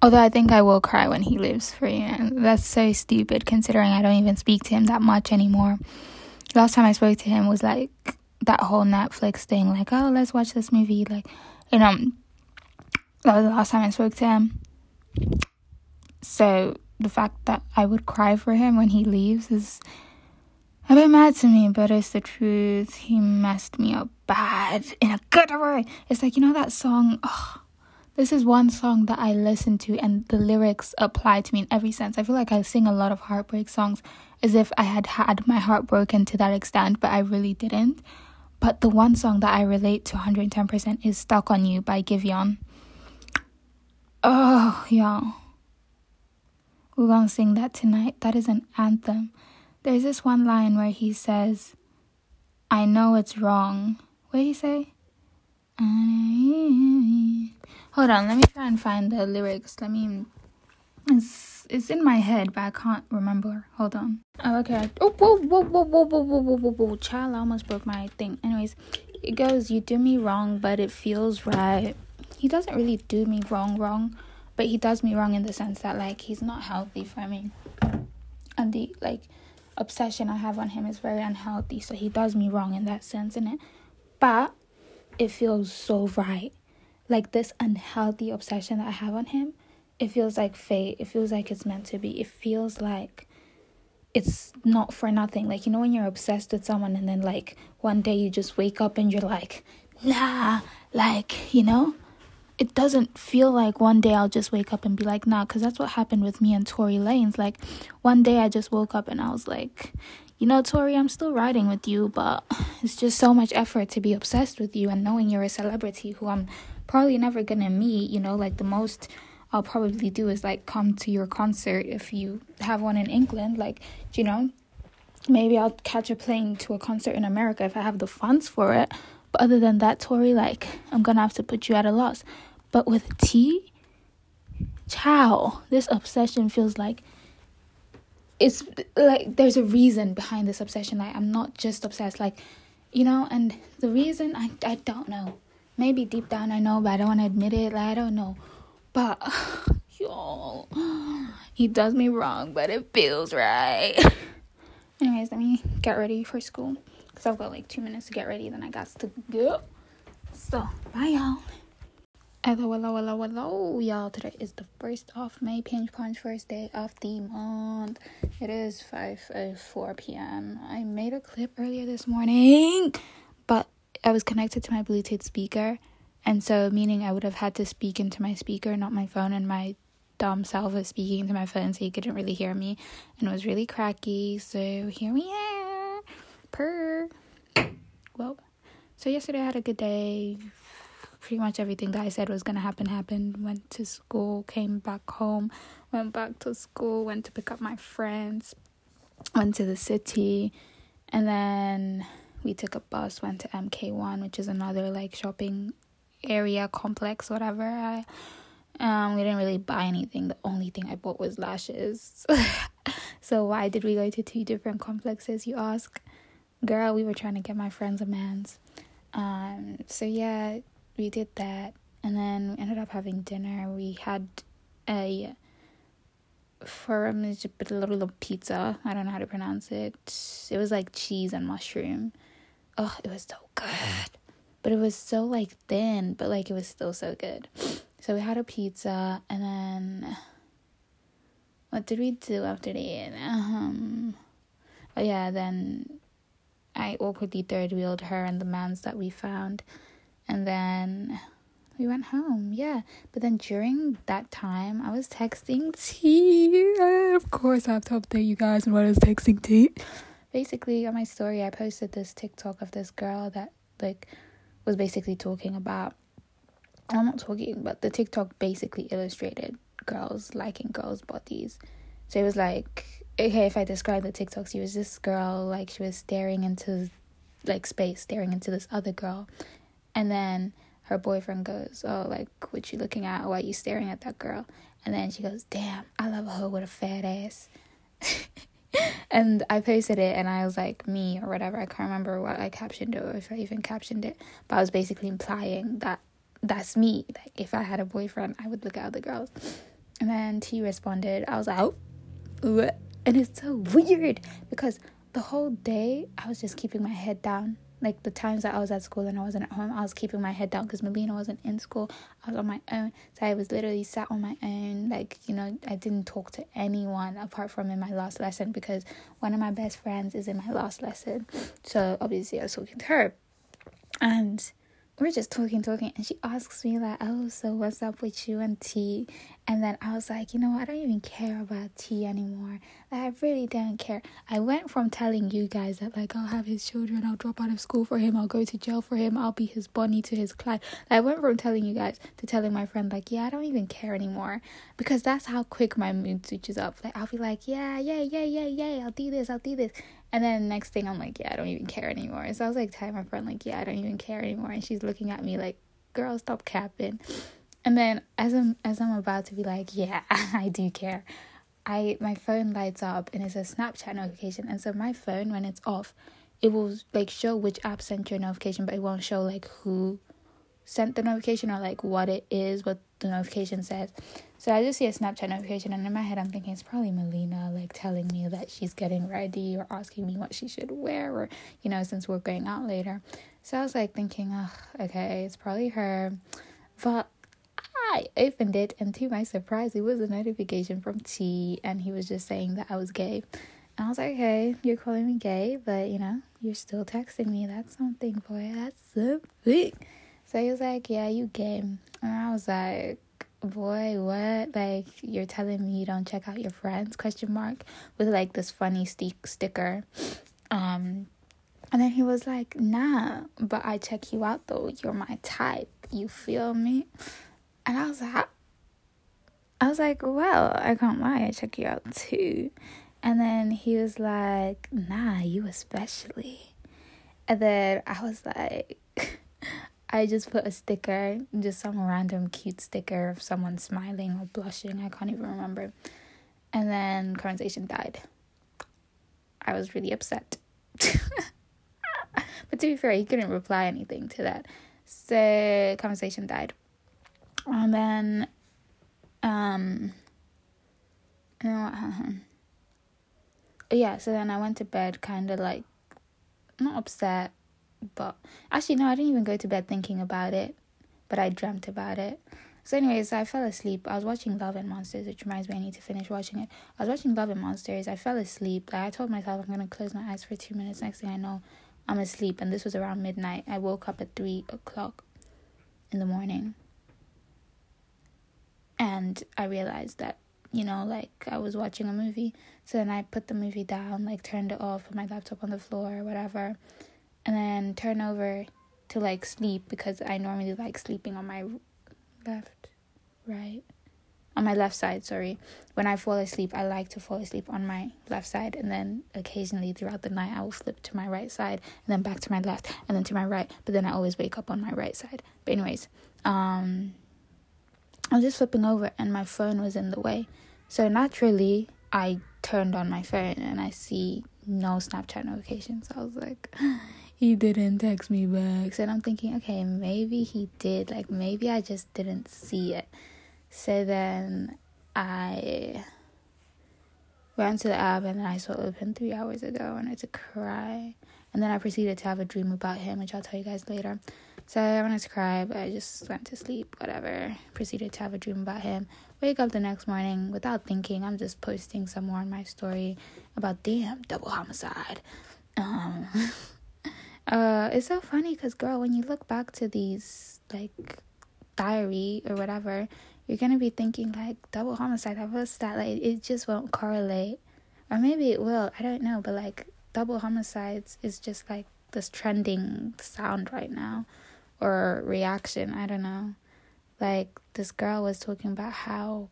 Although I think I will cry when he leaves for you. And That's so stupid considering I don't even speak to him that much anymore. Last time I spoke to him was like that whole Netflix thing, like, oh, let's watch this movie. Like, you know, that was the last time I spoke to him. So the fact that I would cry for him when he leaves is a bit mad to me, but it's the truth. He messed me up bad in a good way. It's like, you know, that song. Oh, this is one song that I listen to, and the lyrics apply to me in every sense. I feel like I sing a lot of heartbreak songs as if I had had my heart broken to that extent, but I really didn't. But the one song that I relate to 110% is Stuck on You by Giveon. Oh, y'all. We're gonna sing that tonight. That is an anthem. There's this one line where he says, I know it's wrong. What did he say? Hold on, let me try and find the lyrics. Let me. It's, it's in my head, but I can't remember. Hold on. Oh, okay. Oh, whoa, whoa, whoa, whoa, whoa, whoa, whoa, whoa, whoa. Child, I almost broke my thing. Anyways, it goes, You do me wrong, but it feels right. He doesn't really do me wrong, wrong but he does me wrong in the sense that like he's not healthy for me and the like obsession i have on him is very unhealthy so he does me wrong in that sense in it but it feels so right. Like this unhealthy obsession that i have on him it feels like fate. It feels like it's meant to be. It feels like it's not for nothing. Like you know when you're obsessed with someone and then like one day you just wake up and you're like nah like you know it doesn't feel like one day I'll just wake up and be like, nah, because that's what happened with me and Tory Lanez. Like, one day I just woke up and I was like, you know, Tory, I'm still riding with you, but it's just so much effort to be obsessed with you and knowing you're a celebrity who I'm probably never gonna meet. You know, like the most I'll probably do is like come to your concert if you have one in England. Like, you know, maybe I'll catch a plane to a concert in America if I have the funds for it. But other than that, Tory, like, I'm gonna have to put you at a loss. But with T, chow, this obsession feels like it's like there's a reason behind this obsession. Like I'm not just obsessed, like you know, and the reason I I don't know. Maybe deep down I know, but I don't want to admit it. Like I don't know. But yo, he does me wrong, but it feels right. Anyways, let me get ready for school because I've got like two minutes to get ready. Then I got to go. So bye y'all. Hello, hello, hello, hello, y'all. Today is the first of May, Pinch Punch, first day of the month. It is 5 4 p.m. I made a clip earlier this morning, but I was connected to my Bluetooth speaker, and so meaning I would have had to speak into my speaker, not my phone, and my dumb self was speaking into my phone, so you couldn't really hear me, and it was really cracky. So here we are, per. Well, so yesterday I had a good day pretty much everything that I said was gonna happen happened. Went to school, came back home, went back to school, went to pick up my friends, went to the city, and then we took a bus, went to MK1, which is another like shopping area complex, whatever. I um we didn't really buy anything. The only thing I bought was lashes. so why did we go to two different complexes, you ask? Girl, we were trying to get my friends a man's. Um so yeah, we did that and then we ended up having dinner. We had a for a little pizza. I don't know how to pronounce it. It was like cheese and mushroom. Oh, it was so good. But it was so like thin, but like it was still so good. So we had a pizza and then what did we do after that? Um oh yeah, then I awkwardly third wheeled her and the mans that we found and then we went home. Yeah. But then during that time, I was texting T. Of course, I have to update you guys on what I was texting T. Basically, on my story, I posted this TikTok of this girl that, like, was basically talking about. I'm not talking, but the TikTok basically illustrated girls liking girls' bodies. So it was like, okay, if I describe the TikTok, she was this girl, like, she was staring into, like, space, staring into this other girl. And then her boyfriend goes, Oh, like, what you looking at? Why are you staring at that girl? And then she goes, Damn, I love a hoe with a fat ass. and I posted it and I was like, me or whatever. I can't remember what I captioned it or if I even captioned it. But I was basically implying that that's me. Like, if I had a boyfriend, I would look at other girls. And then T responded, I was like, oh, and it's so weird because the whole day I was just keeping my head down like the times that I was at school and I wasn't at home, I was keeping my head down because Melina wasn't in school. I was on my own. So I was literally sat on my own. Like, you know, I didn't talk to anyone apart from in my last lesson because one of my best friends is in my last lesson. So obviously I was talking to her. And we're just talking, talking, and she asks me like, "Oh, so what's up with you and T?" And then I was like, "You know, I don't even care about T anymore. Like, I really don't care." I went from telling you guys that like I'll have his children, I'll drop out of school for him, I'll go to jail for him, I'll be his Bonnie to his Clyde. Like, I went from telling you guys to telling my friend like, "Yeah, I don't even care anymore," because that's how quick my mood switches up. Like I'll be like, "Yeah, yeah, yeah, yeah, yeah, I'll do this, I'll do this," And then next thing I'm like, yeah, I don't even care anymore. So I was like telling my friend like, yeah, I don't even care anymore. And she's looking at me like, girl, stop capping. And then as I'm as I'm about to be like, yeah, I do care. I my phone lights up and it's a Snapchat notification. And so my phone when it's off, it will like show which app sent your notification, but it won't show like who sent the notification or like what it is, what the notification says. So I just see a Snapchat notification, and in my head, I'm thinking it's probably Melina like telling me that she's getting ready or asking me what she should wear, or you know, since we're going out later. So I was like thinking, oh, okay, it's probably her. But I opened it, and to my surprise, it was a notification from T, and he was just saying that I was gay. And I was like, okay, you're calling me gay, but you know, you're still texting me. That's something, boy. That's something. So he was like, yeah, you gay. And I was like, boy what? Like you're telling me you don't check out your friends? question mark with like this funny stick sticker. Um and then he was like nah but i check you out though. You're my type. You feel me? And i was like i was like well i can't lie. I check you out too. And then he was like nah you especially. And then i was like I just put a sticker, just some random cute sticker of someone smiling or blushing. I can't even remember. And then conversation died. I was really upset. but to be fair, he couldn't reply anything to that. So conversation died. And then um you know what yeah, so then I went to bed kinda like not upset but actually, no, I didn't even go to bed thinking about it, but I dreamt about it. So, anyways, I fell asleep. I was watching Love and Monsters, which reminds me I need to finish watching it. I was watching Love and Monsters. I fell asleep. Like, I told myself I'm gonna close my eyes for two minutes. Next thing I know, I'm asleep, and this was around midnight. I woke up at three o'clock in the morning, and I realized that you know, like I was watching a movie. So then I put the movie down, like turned it off, put my laptop on the floor, or whatever and then turn over to like sleep because I normally like sleeping on my left, right, on my left side. Sorry, when I fall asleep, I like to fall asleep on my left side, and then occasionally throughout the night, I will flip to my right side, and then back to my left, and then to my right. But then I always wake up on my right side. But anyways, um, I was just flipping over, and my phone was in the way, so naturally I turned on my phone and I see no Snapchat notifications. I was like, he didn't text me back. So I'm thinking, okay, maybe he did. Like maybe I just didn't see it. So then I went to the app and I saw it open three hours ago. and I to cry. And then I proceeded to have a dream about him, which I'll tell you guys later. So I wanted to cry, but I just went to sleep, whatever. Proceeded to have a dream about him. Wake up the next morning without thinking. I'm just posting some more on my story about damn double homicide. Um, uh, it's so funny because girl, when you look back to these like diary or whatever, you're gonna be thinking like double homicide. What's that? Like it just won't correlate, or maybe it will. I don't know, but like double homicides is just like this trending sound right now or reaction. I don't know. Like this girl was talking about how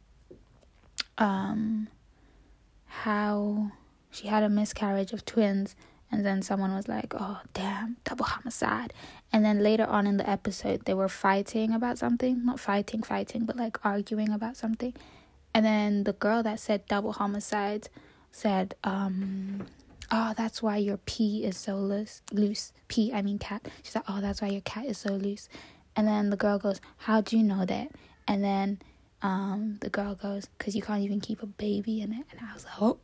um how she had a miscarriage of twins and then someone was like, "Oh, damn, double homicide." And then later on in the episode, they were fighting about something, not fighting, fighting, but like arguing about something. And then the girl that said double homicide said, um, oh, that's why your pee is so loose. Loose. Pee, I mean cat. She's like, oh, that's why your cat is so loose. And then the girl goes, how do you know that? And then um, the girl goes, because you can't even keep a baby in it. And I was like, oh.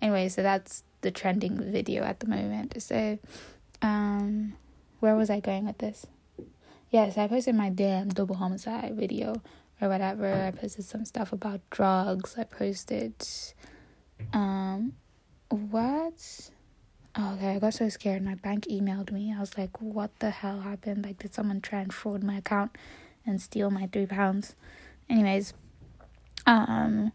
Anyway, so that's the trending video at the moment. So, um, where was I going with this? Yes, I posted my damn double homicide video or whatever. I posted some stuff about drugs. I posted um what? Oh, okay, I got so scared. My bank emailed me. I was like, what the hell happened? Like, did someone try and fraud my account and steal my three pounds? Anyways, um,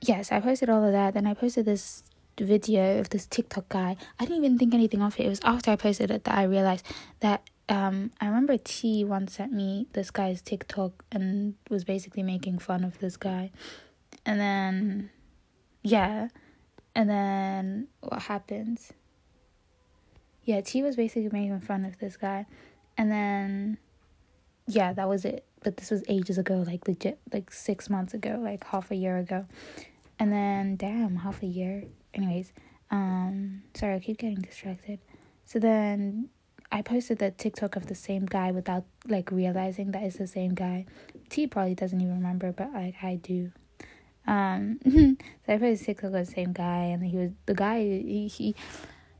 yes, I posted all of that. Then I posted this video of this TikTok guy. I didn't even think anything of it. It was after I posted it that I realized that um I remember T once sent me this guy's TikTok and was basically making fun of this guy. And then yeah, and then what happens? Yeah, T was basically making fun of this guy. And then yeah, that was it. But this was ages ago, like legit like six months ago, like half a year ago. And then damn, half a year. Anyways, um sorry, I keep getting distracted. So then I posted the TikTok of the same guy without like realizing that it's the same guy. T probably doesn't even remember, but like I do. Um, so I posted TikTok of the same guy, and he was the guy. He he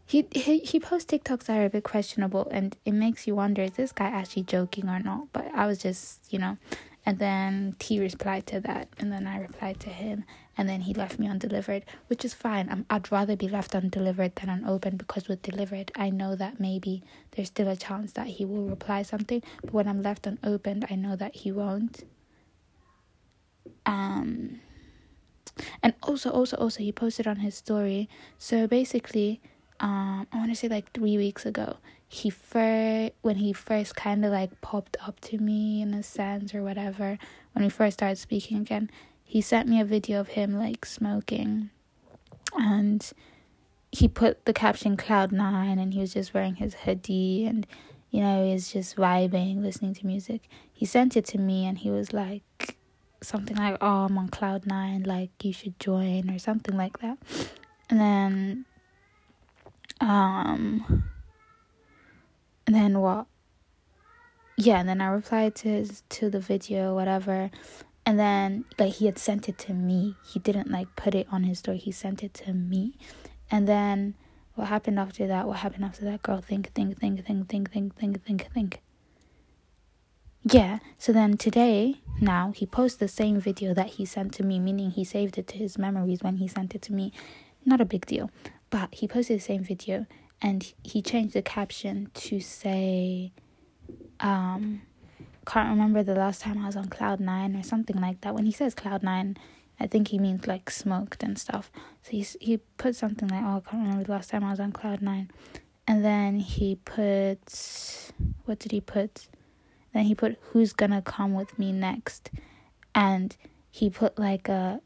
he he, he posts TikToks that are a bit questionable, and it makes you wonder: is this guy actually joking or not? But I was just, you know. And then T replied to that, and then I replied to him, and then he left me undelivered, which is fine. I'm, I'd rather be left undelivered than unopened because with delivered, I know that maybe there's still a chance that he will reply something. But when I'm left unopened, I know that he won't. Um, and also also also he posted on his story so basically um i want to say like three weeks ago he first when he first kind of like popped up to me in a sense or whatever when we first started speaking again he sent me a video of him like smoking and he put the caption cloud nine and he was just wearing his hoodie and you know he was just vibing listening to music he sent it to me and he was like something like, "Oh, I'm on cloud nine, like you should join" or something like that. And then, um, and then what? Yeah, and then I replied to his, to the video, whatever. And then, like, he had sent it to me. He didn't like put it on his story. He sent it to me. And then, what happened after that? What happened after that? Girl, think, think, think, think, think, think, think, think, think. Yeah, so then today, now, he posts the same video that he sent to me, meaning he saved it to his memories when he sent it to me. Not a big deal. But he posted the same video and he changed the caption to say, um, can't remember the last time I was on Cloud Nine or something like that. When he says Cloud Nine, I think he means like smoked and stuff. So he he put something like, "Oh, I can't remember the last time I was on Cloud Nine," and then he put what did he put? Then he put who's gonna come with me next, and he put like a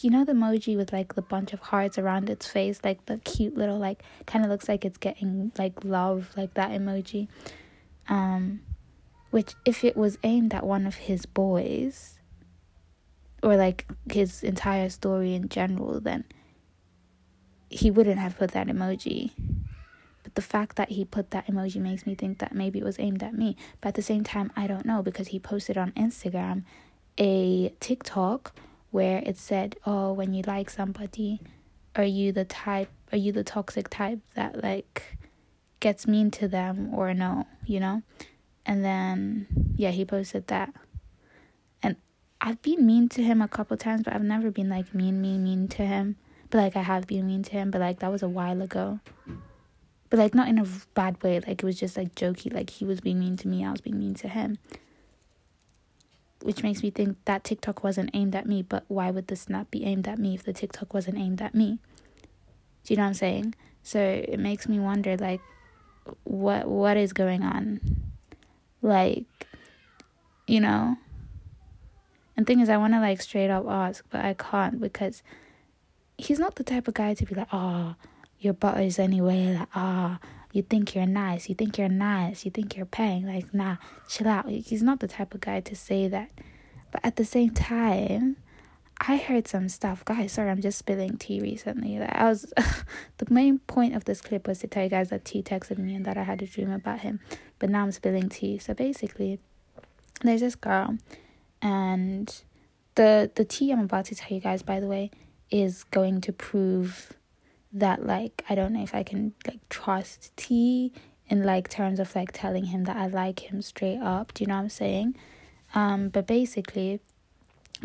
you know the emoji with like the bunch of hearts around its face like the cute little like kind of looks like it's getting like love like that emoji um which if it was aimed at one of his boys or like his entire story in general then he wouldn't have put that emoji but the fact that he put that emoji makes me think that maybe it was aimed at me but at the same time i don't know because he posted on instagram a tiktok where it said, "Oh, when you like somebody, are you the type? Are you the toxic type that like gets mean to them or no? You know?" And then yeah, he posted that, and I've been mean to him a couple times, but I've never been like mean, mean, mean to him. But like I have been mean to him, but like that was a while ago. But like not in a bad way. Like it was just like jokey. Like he was being mean to me, I was being mean to him which makes me think that TikTok wasn't aimed at me, but why would the snap be aimed at me if the TikTok wasn't aimed at me? Do you know what I'm saying? So it makes me wonder like what what is going on? Like you know? And thing is I wanna like straight up ask, but I can't because he's not the type of guy to be like, Oh, your butt is anyway, like ah, oh, you think you're nice, you think you're nice, you think you're paying. Like, nah, chill out. He's not the type of guy to say that. But at the same time, I heard some stuff. Guys, sorry, I'm just spilling tea recently. That I was the main point of this clip was to tell you guys that T texted me and that I had a dream about him. But now I'm spilling tea. So basically, there's this girl and the the tea I'm about to tell you guys by the way is going to prove that like I don't know if I can like trust T in like terms of like telling him that I like him straight up. Do you know what I'm saying? Um, but basically,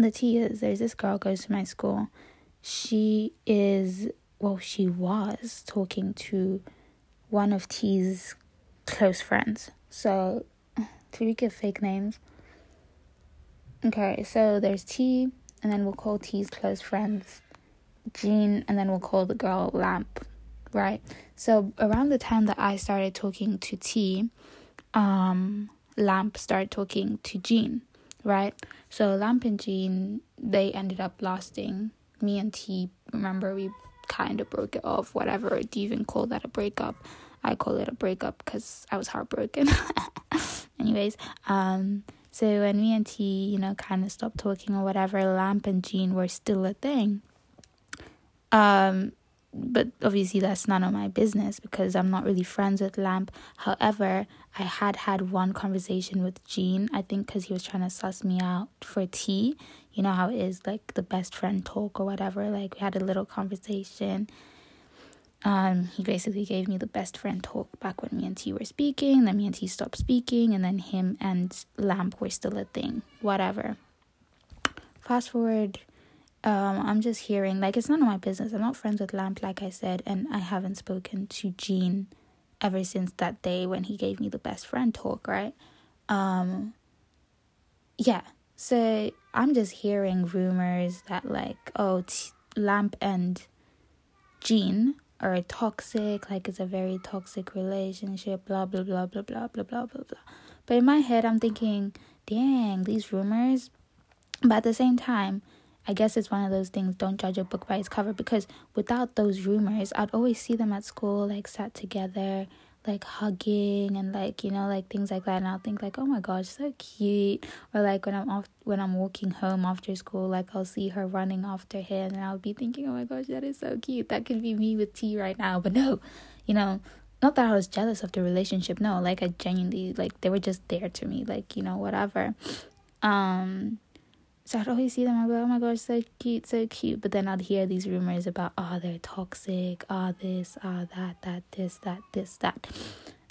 the T is there's this girl goes to my school. She is well, she was talking to one of T's close friends. So, do we give fake names? Okay, so there's T, and then we'll call T's close friends Jean, and then we'll call the girl Lamp, right? So around the time that I started talking to T, um, Lamp started talking to Jean, right? So Lamp and Jean, they ended up lasting. Me and T, remember, we kind of broke it off, whatever. Do you even call that a breakup? I call it a breakup because I was heartbroken. Anyways, um, so when me and T, you know, kind of stopped talking or whatever, Lamp and Jean were still a thing. Um, but obviously that's none of my business because I'm not really friends with Lamp. However, I had had one conversation with Jean. I think because he was trying to suss me out for tea. You know how it is, like the best friend talk or whatever. Like we had a little conversation. Um, he basically gave me the best friend talk back when me and T were speaking. Then me and T stopped speaking, and then him and Lamp were still a thing. Whatever. Fast forward um, I'm just hearing like it's none of my business. I'm not friends with Lamp, like I said, and I haven't spoken to Jean ever since that day when he gave me the best friend talk, right? Um, yeah. So I'm just hearing rumors that like, oh, T- Lamp and Jean are toxic, like it's a very toxic relationship, blah blah blah blah blah blah blah blah blah. But in my head, I'm thinking, dang, these rumors. But at the same time, I guess it's one of those things don't judge a book by its cover because without those rumors, I'd always see them at school like sat together, like hugging and like, you know, like things like that and I'll think like, "Oh my gosh, so cute." Or like when I'm off when I'm walking home after school, like I'll see her running after him and I'll be thinking, "Oh my gosh, that is so cute. That could be me with T right now." But no, you know, not that I was jealous of the relationship. No, like I genuinely like they were just there to me, like, you know, whatever. Um so I'd always see them, I'd be like, oh my gosh, so cute, so cute. But then I'd hear these rumors about, oh, they're toxic, oh, this, oh, that, that, this, that, this, that.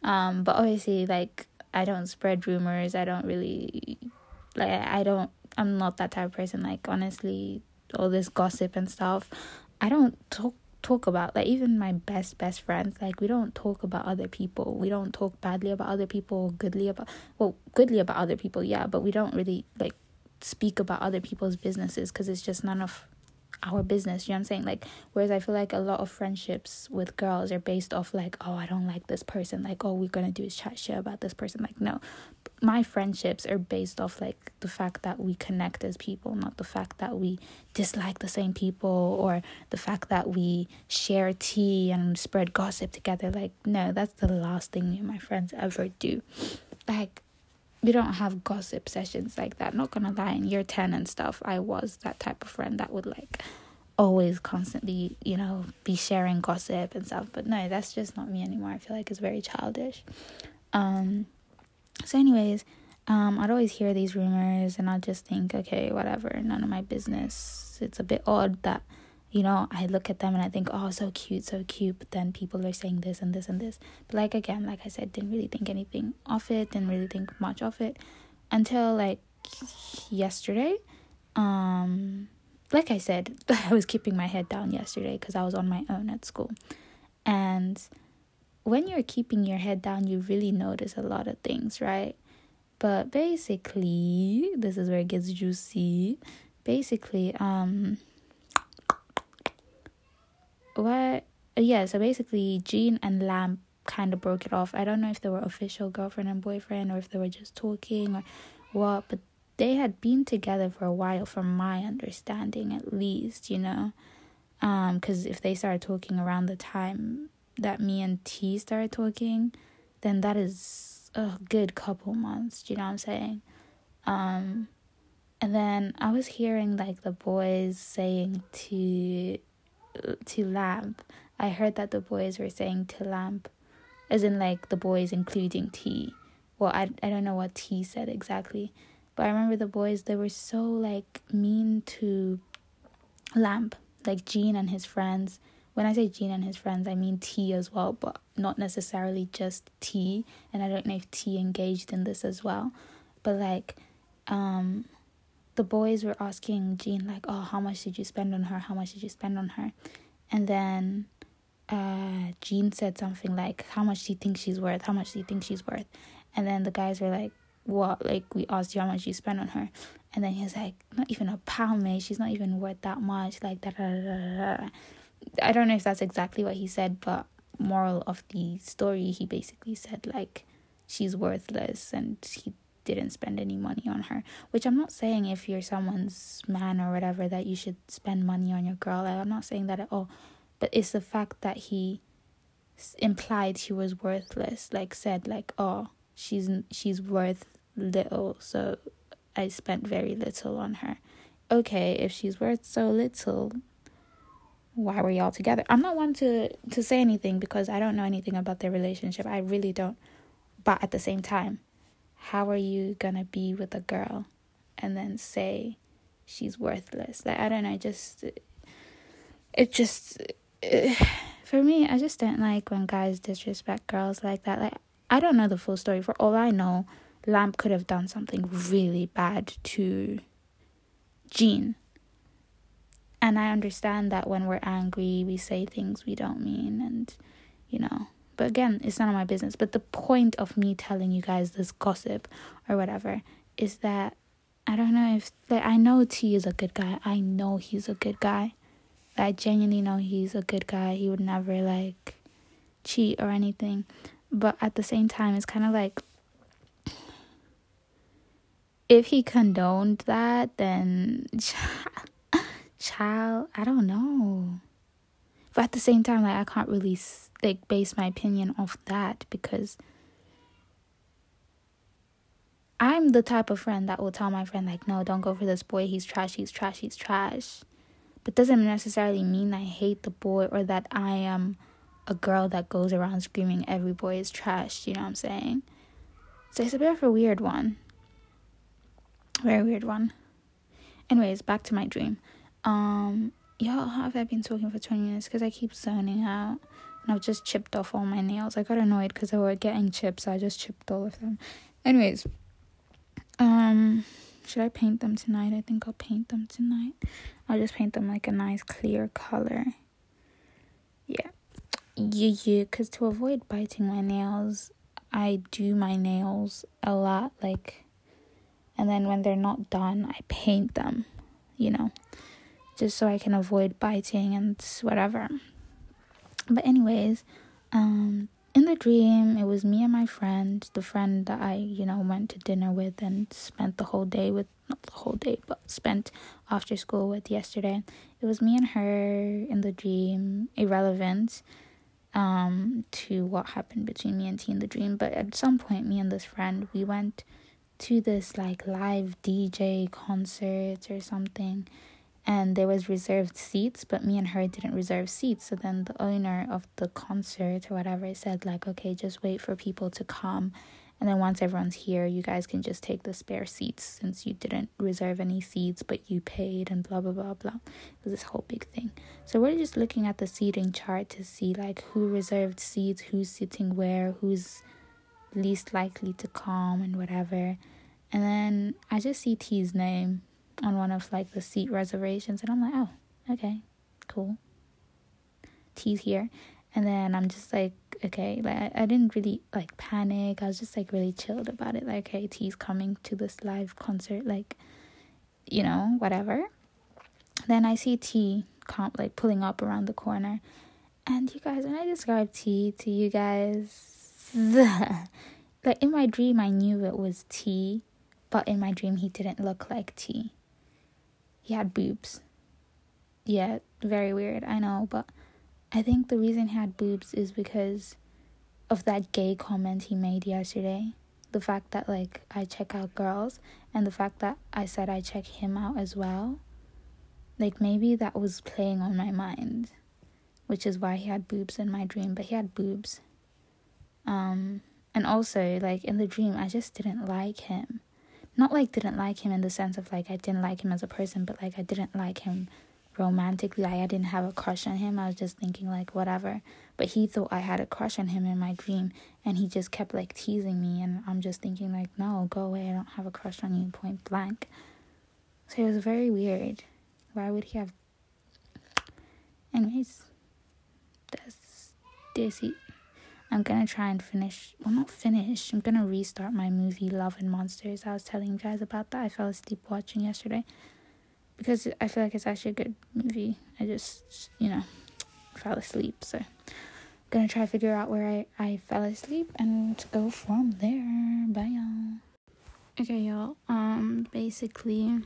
Um, but obviously, like, I don't spread rumors. I don't really, like, I don't, I'm not that type of person. Like, honestly, all this gossip and stuff, I don't talk talk about like even my best best friends like we don't talk about other people we don't talk badly about other people goodly about well goodly about other people yeah but we don't really like speak about other people's businesses because it's just none of our business you know what i'm saying? Like whereas i feel like a lot of friendships with girls are based off like oh i don't like this person like oh we're gonna do is chat shit about this person like no. My friendships are based off like the fact that we connect as people not the fact that we dislike the same people or the fact that we share tea and spread gossip together like no that's the last thing me and my friends ever do. Like we don't have gossip sessions like that. Not gonna lie, in year 10 and stuff, I was that type of friend that would like always constantly, you know, be sharing gossip and stuff. But no, that's just not me anymore. I feel like it's very childish. Um, so, anyways, um, I'd always hear these rumors and I'd just think, okay, whatever, none of my business. It's a bit odd that you know, I look at them and I think, oh, so cute, so cute. But then people are saying this and this and this. But like again, like I said, didn't really think anything of it. Didn't really think much of it until like yesterday. Um, like I said, I was keeping my head down yesterday because I was on my own at school, and when you're keeping your head down, you really notice a lot of things, right? But basically, this is where it gets juicy. Basically, um what yeah so basically jean and lamp kind of broke it off. I don't know if they were official girlfriend and boyfriend or if they were just talking or what but they had been together for a while from my understanding at least you know? Um because if they started talking around the time that me and t started talking then that is a good couple months you know what i'm saying? Um and then i was hearing like the boys saying to to lamp. I heard that the boys were saying to lamp, as in like the boys including T. Well, I I don't know what T said exactly, but I remember the boys they were so like mean to lamp, like Jean and his friends. When I say Jean and his friends, I mean T as well, but not necessarily just T. And I don't know if T engaged in this as well, but like, um, the boys were asking Jean like, "Oh, how much did you spend on her? How much did you spend on her?" And then uh, Jean said something like, "How much do you think she's worth? How much do you think she's worth?" And then the guys were like, "What? Like we asked you how much you spent on her?" And then he was like, "Not even a pound, mate. She's not even worth that much." Like that. I don't know if that's exactly what he said, but moral of the story, he basically said like she's worthless and he didn't spend any money on her. Which I'm not saying if you're someone's man or whatever that you should spend money on your girl. I'm not saying that at all. But it's the fact that he implied she was worthless. Like said like, "Oh, she's she's worth little, so I spent very little on her." Okay, if she's worth so little, why were y'all together? I'm not one to to say anything because I don't know anything about their relationship. I really don't. But at the same time, how are you gonna be with a girl? And then say she's worthless. Like i don't know I just it just for me i just don't like when guys disrespect girls like that. Like i don't know the full story. For all i know lamp could have done something really bad to jean. And i understand that when we're angry we say things we don't mean and you know but again, it's none of my business. But the point of me telling you guys this gossip or whatever is that I don't know if like I know T is a good guy. I know he's a good guy. I genuinely know he's a good guy. He would never like cheat or anything. But at the same time, it's kind of like if he condoned that, then child, I don't know. But at the same time, like I can't really like base my opinion off that because I'm the type of friend that will tell my friend like, "No, don't go for this boy. He's trash. He's trash. He's trash." But doesn't necessarily mean I hate the boy or that I am a girl that goes around screaming every boy is trash. You know what I'm saying? So it's a bit of a weird one. Very weird one. Anyways, back to my dream. Um, y'all, have I been talking for 20 minutes? Because I keep zoning out. And I've just chipped off all my nails. I got annoyed because they were getting chips. So I just chipped all of them. Anyways, um, should I paint them tonight? I think I'll paint them tonight. I'll just paint them like a nice clear color. Yeah. Yeah, yeah. Because to avoid biting my nails, I do my nails a lot. Like, and then when they're not done, I paint them, you know just so I can avoid biting and whatever. But anyways, um in the dream it was me and my friend, the friend that I, you know, went to dinner with and spent the whole day with not the whole day, but spent after school with yesterday. It was me and her in the dream, irrelevant um to what happened between me and T in the dream, but at some point me and this friend we went to this like live DJ concert or something and there was reserved seats but me and her didn't reserve seats. So then the owner of the concert or whatever said like okay just wait for people to come. And then once everyone's here you guys can just take the spare seats since you didn't reserve any seats but you paid and blah blah blah blah. It was this whole big thing. So we're just looking at the seating chart to see like who reserved seats who's sitting where who's least likely to come and whatever. And then I just see T's name on one of like the seat reservations and I'm like, oh, okay, cool. T's here. And then I'm just like, okay, like I, didn't really like panic. I was just like really chilled about it. Like, okay, T's coming to this live concert, like, you know, whatever. Then I see T comp like pulling up around the corner. And you guys, when I describe T to you guys, like in my dream I knew it was T, but in my dream he didn't look like T. He had boobs. Yeah, very weird, I know, but I think the reason he had boobs is because of that gay comment he made yesterday. The fact that like I check out girls and the fact that I said I check him out as well. Like maybe that was playing on my mind, which is why he had boobs in my dream, but he had boobs. Um, and also, like in the dream, I just didn't like him. Not like didn't like him in the sense of like I didn't like him as a person, but like I didn't like him romantically. Like I didn't have a crush on him. I was just thinking like whatever. But he thought I had a crush on him in my dream, and he just kept like teasing me, and I'm just thinking like no, go away. I don't have a crush on you, point blank. So it was very weird. Why would he have? Anyways, that's this. I'm gonna try and finish. Well, not finish. I'm gonna restart my movie Love and Monsters. I was telling you guys about that. I fell asleep watching yesterday because I feel like it's actually a good movie. I just, you know, fell asleep. So, I'm gonna try to figure out where I, I fell asleep and go from there. Bye, y'all. Okay, y'all. Um, basically,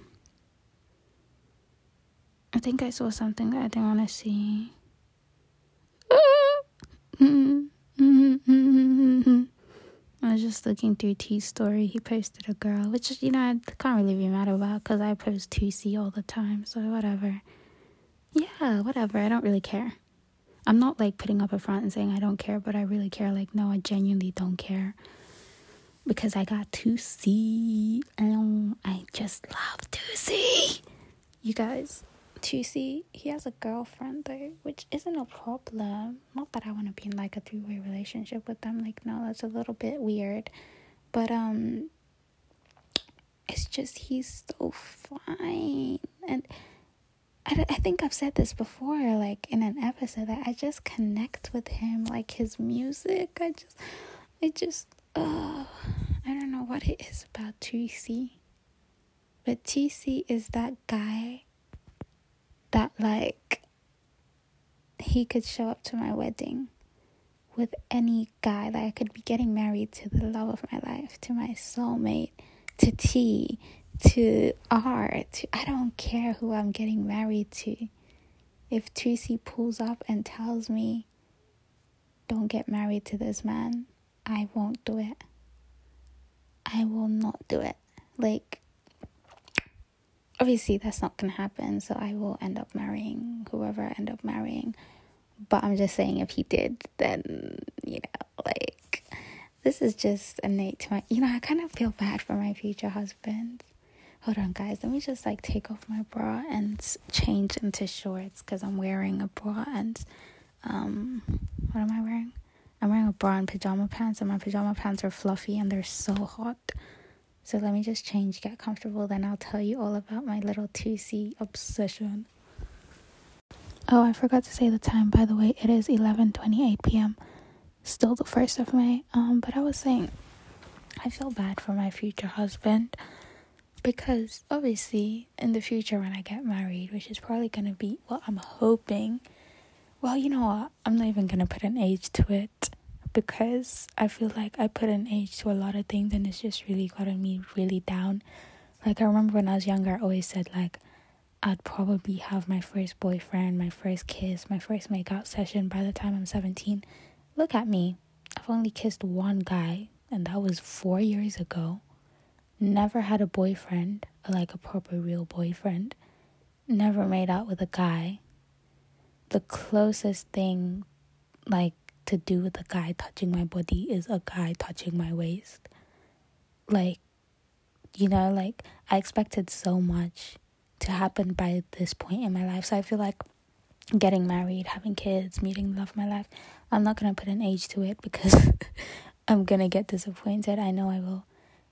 I think I saw something that I didn't want to see. mm I was just looking through T's story. He posted a girl, which, you know, I can't really be mad about because I post Toosii all the time, so whatever. Yeah, whatever. I don't really care. I'm not like putting up a front and saying I don't care, but I really care. Like, no, I genuinely don't care because I got Toosii and I just love Toosii. You guys, to see he has a girlfriend though, which isn't a problem. Not that I want to be in like a three way relationship with them. Like no, that's a little bit weird. But um, it's just he's so fine, and I I think I've said this before, like in an episode that I just connect with him, like his music. I just, I just, uh, I don't know what it is about Toosii. But Toosii is that guy that like he could show up to my wedding with any guy. Like I could be getting married to the love of my life, to my soulmate, to T, to R, to I don't care who I'm getting married to. If Tracy pulls up and tells me, don't get married to this man, I won't do it. I will not do it. Like, obviously that's not gonna happen so i will end up marrying whoever i end up marrying. But i'm just saying if he did then you know like this is just innate to my you know i kind of feel bad for my future husband. Hold on guys let me just like take off my bra and change into shorts because i'm wearing a bra and um what am i wearing? I'm wearing a bra and pajama pants and my pajama pants are fluffy and they're so hot so let me just change, get comfortable, then I'll tell you all about my little Toosii obsession. Oh, I forgot to say the time by the way. It is 11:28 p.m. Still the 1st of May. Um but I was saying I feel bad for my future husband. because obviously in the future when I get married, which is probably gonna be what I'm hoping. Well, you know what? I'm not even gonna put an age to it because I feel like I put an age to a lot of things and it's just really gotten me really down. Like I remember when I was younger, I always said like I'd probably have my first boyfriend, my first kiss, my first makeout session by the time I'm 17. Look at me. I've only kissed one guy, and that was four years ago. Never had a boyfriend, like a proper real boyfriend. Never made out with a guy. The closest thing, like, to do with a guy touching my body is a guy touching my waist. Like, you know, like, I expected so much to happen by this point in my life. So I feel like getting married, having kids, meeting the love of my life, I'm not gonna put an age to it because I'm gonna get disappointed. I know I will.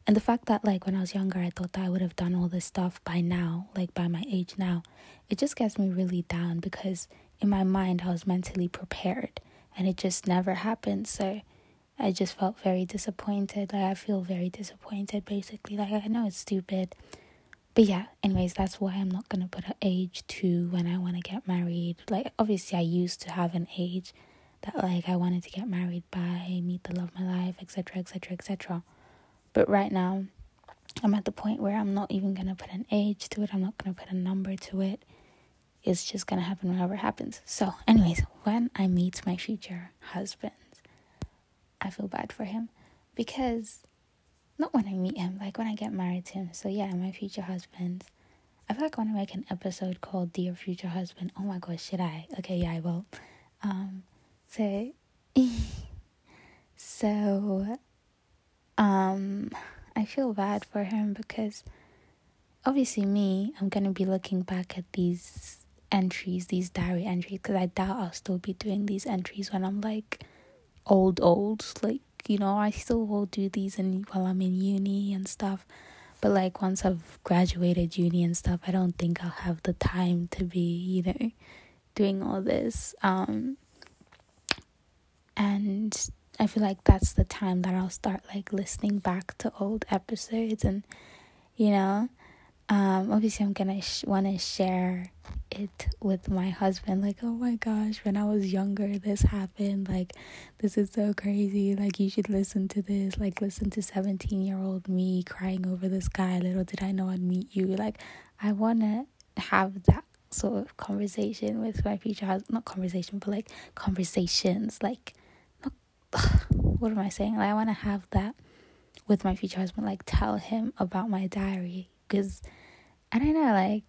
And the fact that like when I was younger I thought that I would have done all this stuff by now, like by my age now, it just gets me really down because in my mind I was mentally prepared and it just never happened. So I just felt very disappointed. Like I feel very disappointed basically. Like I know it's stupid but yeah, anyways, that's why I'm not gonna put an age to when I want to get married. Like, obviously, I used to have an age that like I wanted to get married by, meet the love of my life, etc., etc., etc. But right now, I'm at the point where I'm not even gonna put an age to it. I'm not gonna put a number to it. It's just gonna happen whenever it happens. So, anyways, when I meet my future husband, I feel bad for him because not when I meet him, like when I get married to him. So yeah, my future husband. I feel like I want to make an episode called Dear Future Husband. Oh my gosh, should I? Okay, yeah, I will. Um, so, so, um, I feel bad for him because obviously me, I'm gonna be looking back at these entries, these diary entries, because I doubt I'll still be doing these entries when I'm like old, old, like you know, I still will do these and while I'm in uni and stuff. But like once I've graduated uni and stuff, I don't think I'll have the time to be, you know, doing all this. Um and I feel like that's the time that I'll start like listening back to old episodes and you know, um obviously I'm to sh- want to share it with my husband. Like oh my gosh when i was younger this happened. Like this is so crazy. Like you should listen to this. Like listen to 17 year old me crying over this guy. Little did i know i'd meet you. Like i want to have that sort of conversation with my future husband not conversation but like conversations. Like not, what am i saying? Like i want to have that with my future husband. Like tell him about my diary. Because i don't know like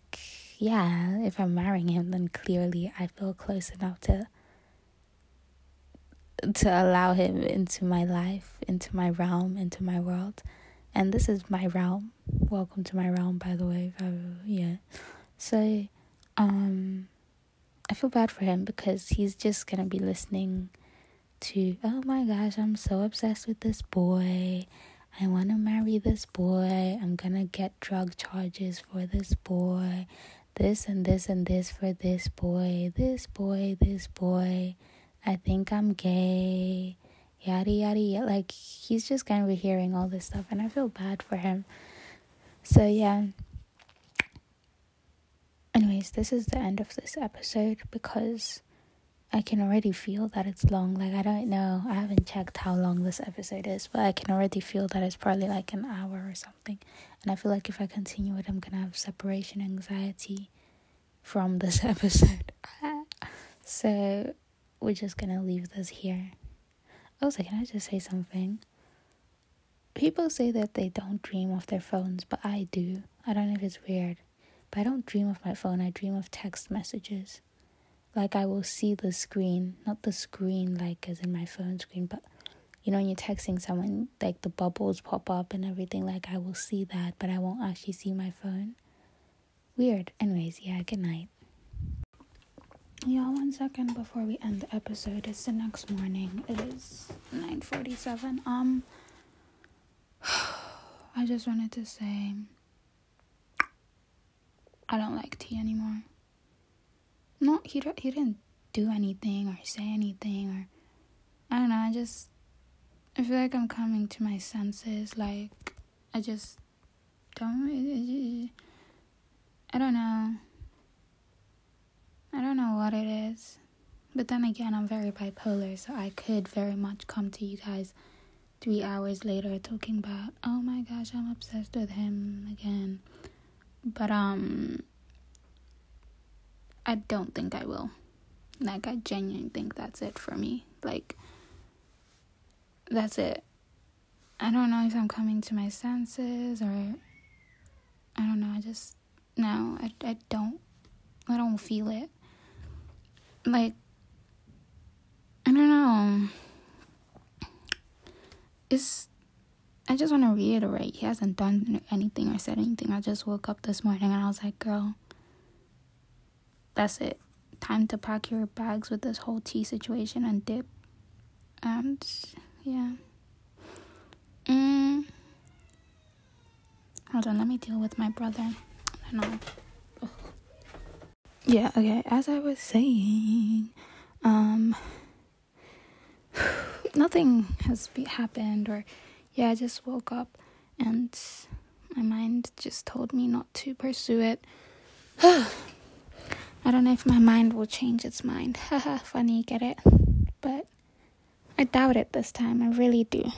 yeah, if I'm marrying him, then clearly I feel close enough to to allow him into my life, into my realm, into my world. And this is my realm. Welcome to my realm, by the way. yeah. So, um, I feel bad for him because he's just gonna be listening to, oh my gosh, I'm so obsessed with this boy. I want to marry this boy. I'm gonna get drug charges for this boy this and this and this for this boy, this boy, this boy. I think I'm gay. Yada yada yada. Like he's just kind of hearing all this stuff, and I feel bad for him. So yeah. Anyways, this is the end of this episode because I can already feel that it's long. Like, I don't know, I haven't checked how long this episode is, but I can already feel that it's probably like an hour or something. And I feel like if I continue it, I'm gonna have separation anxiety from this episode. so, we're just gonna leave this here. Also, can I just say something? People say that they don't dream of their phones, but I do. I don't know if it's weird, but I don't dream of my phone, I dream of text messages like I will see the screen, not the screen like as in my phone screen, but you know when you're texting someone, like the bubbles pop up and everything. Like I will see that, but I won't actually see my phone. Weird. Anyways, yeah. Good night. Yeah, one second before we end the episode. It's the next morning. It is nine forty-seven. Um, I just wanted to say I don't like T anymore no, he he didn't do anything or say anything or I don't know. I just I feel like I'm coming to my senses. Like I just don't. I don't know. I don't know what it is. But then again, I'm very bipolar, so I could very much come to you guys three hours later talking about, oh my gosh, I'm obsessed with him again. But, um, I don't think I will. Like, I genuinely think that's it for me. Like, that's it. I don't know if I'm coming to my senses or I don't know. I just no, I I don't I don't feel it. Like I don't know. It's I just want to reiterate he hasn't done anything or said anything. I just woke up this morning and I was like, girl, that's it. Time to pack your bags with this whole T situation and dip. And yeah. Mm. Hold on, let me deal with my brother. Yeah, okay. As I was saying, um, nothing has be- happened, or yeah, I just woke up and my mind just told me not to pursue it. I don't know if my mind will change its mind. Haha, funny, get it? But I doubt it this time. I really do.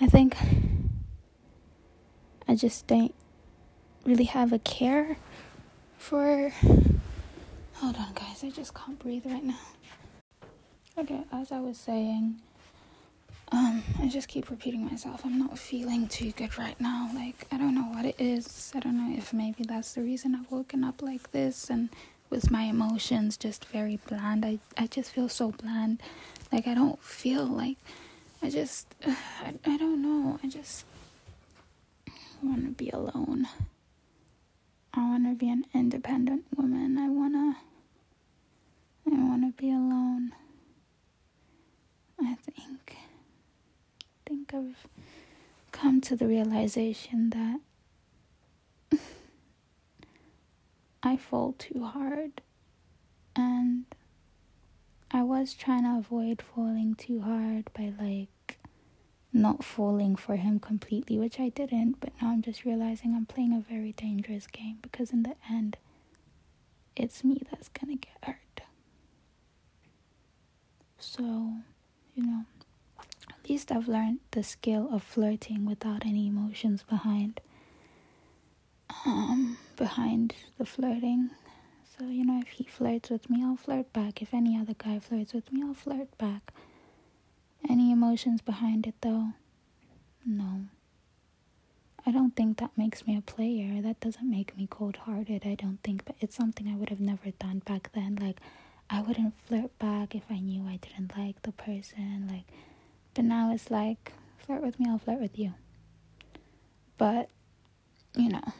I think I just don't really have a care for. Hold on, guys. I just can't breathe right now. Okay, as I was saying, um, I just keep repeating myself. I'm not feeling too good right now. Like, I don't know what it is. I don't know if maybe that's the reason I've woken up like this and with my emotions just very bland. I, I just feel so bland. Like, I don't feel like. I just. Uh, I, I don't know. I just want to be alone. I want to be an independent woman. I want to. I want to be alone. I think. Think I've come to the realization that I fall too hard. And I was trying to avoid falling too hard by like not falling for him completely, which I didn't, but now I'm just realizing I'm playing a very dangerous game because in the end, it's me that's gonna get hurt. So, you know, least I've learned the skill of flirting without any emotions behind um behind the flirting. So, you know, if he flirts with me, I'll flirt back. If any other guy flirts with me, I'll flirt back. Any emotions behind it though? No. I don't think that makes me a player. That doesn't make me cold hearted, I don't think, but it's something I would have never done back then. Like, I wouldn't flirt back if I knew I didn't like the person. Like, but now it's like, flirt with me, I'll flirt with you. But, you know,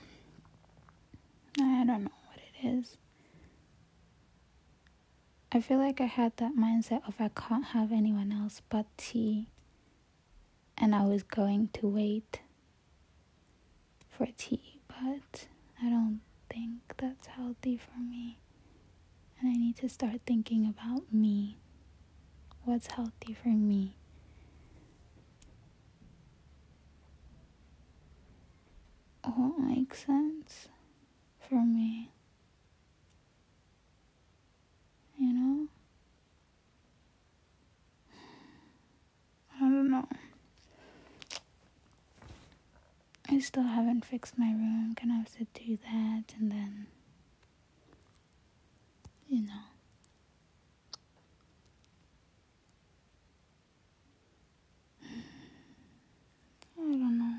I don't know what it is. I feel like I had that mindset of I can't have anyone else but T. And I was going to wait for T, but I don't think that's healthy for me. And I need to start thinking about me. What's healthy for me? What makes sense for me? you know? I don't know. I still haven't fixed my room. Gonna have to do that and then, you know. I don't know.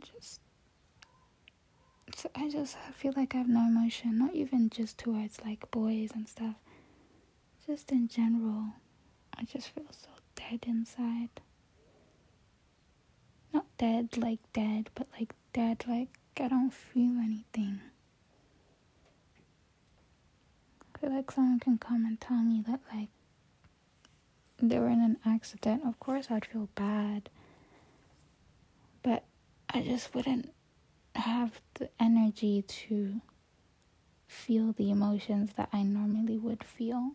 Just I just feel like I have no emotion, not even just towards like boys and stuff. Just in general, I just feel so dead inside. Not dead like dead, but like dead like I don't feel anything. I feel like someone can come and tell me that like they were in an accident. Of course I'd feel bad. But I just wouldn't have the energy to feel the emotions that I normally would feel.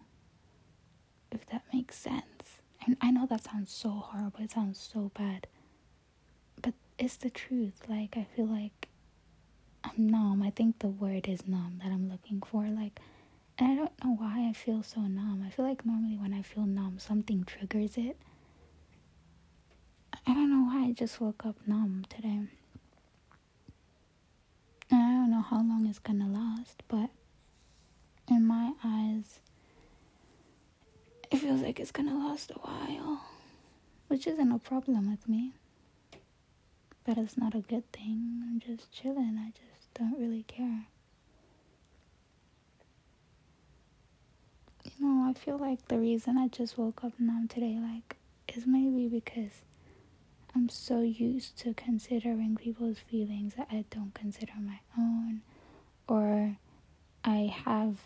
If that makes sense. And I know that sounds so horrible, it sounds so bad. But it's the truth. Like I feel like I'm numb. I think the word is numb that I'm looking for. Like and I don't know why I feel so numb. I feel like normally when I feel numb, something triggers it. I don't know why I just woke up numb today. And I don't know how long it's gonna last, but in my eyes, it feels like it's gonna last a while, which isn't a problem with me. But it's not a good thing. I'm just chilling. I just don't really care. You know, I feel like the reason I just woke up numb today, like, is maybe because I'm so used to considering people's feelings that I don't consider my own, or I have,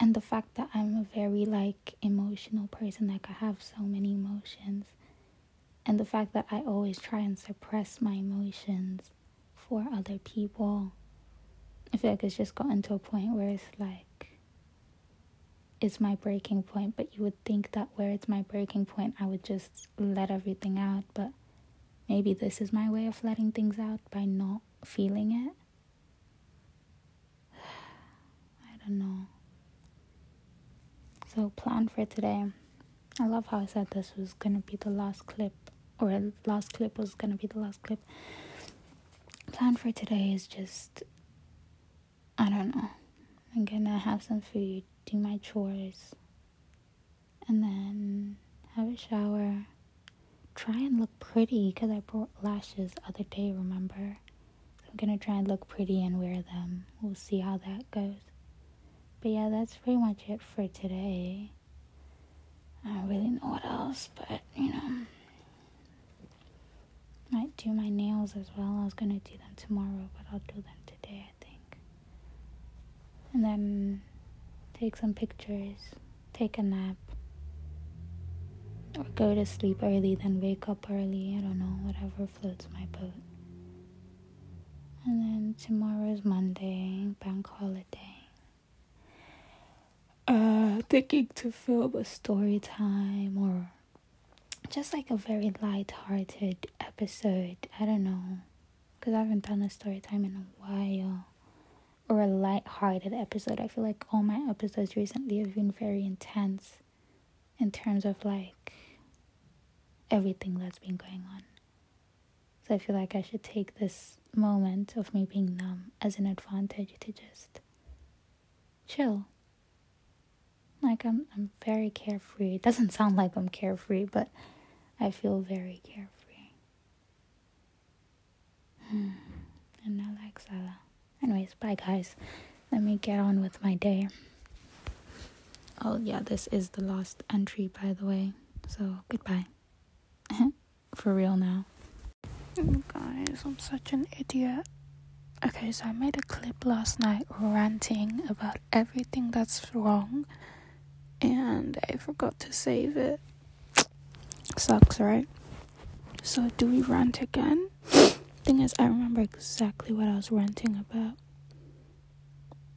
and the fact that I'm a very like emotional person, like I have so many emotions, and the fact that I always try and suppress my emotions for other people. I feel like it's just gotten to a point where it's like is my breaking point, but you would think that where it's my breaking point, I would just let everything out. But maybe this is my way of letting things out by not feeling it. I don't know. So, plan for today. I love how I said this was gonna be the last clip, or last clip was gonna be the last clip. Plan for today is just, I don't know. I'm gonna have some food do my chores, and then have a shower. Try and look pretty because I brought lashes the other day, remember? So I'm gonna try and look pretty and wear them. We'll see how that goes. But yeah, that's pretty much it for today. I don't really know what else, but you know. Might do my nails as well. I was gonna do them tomorrow, but I'll do them today, I think. And then take some pictures, take a nap, or go to sleep early, then wake up early. I don't know, whatever floats my boat. And then tomorrow is Monday, bank holiday. Uh, thinking to film a story time or just like a very light-hearted episode. I don't know, because I haven't done a story time in a while or a light-hearted episode. I feel like all my episodes recently have been very intense in terms of like everything that's been going on. So I feel like I should take this moment of me being numb as an advantage to just chill. Like I'm I'm very carefree. It doesn't sound like I'm carefree, but I feel very carefree. Hmm. And I like Salah. Anyways, bye guys. Let me get on with my day. Oh, yeah, this is the last entry, by the way. So, goodbye. For real now. Oh, guys, I'm such an idiot. Okay, so I made a clip last night ranting about everything that's wrong, and I forgot to save it. Sucks, right? So, do we rant again? Thing is, I remember exactly what I was ranting about.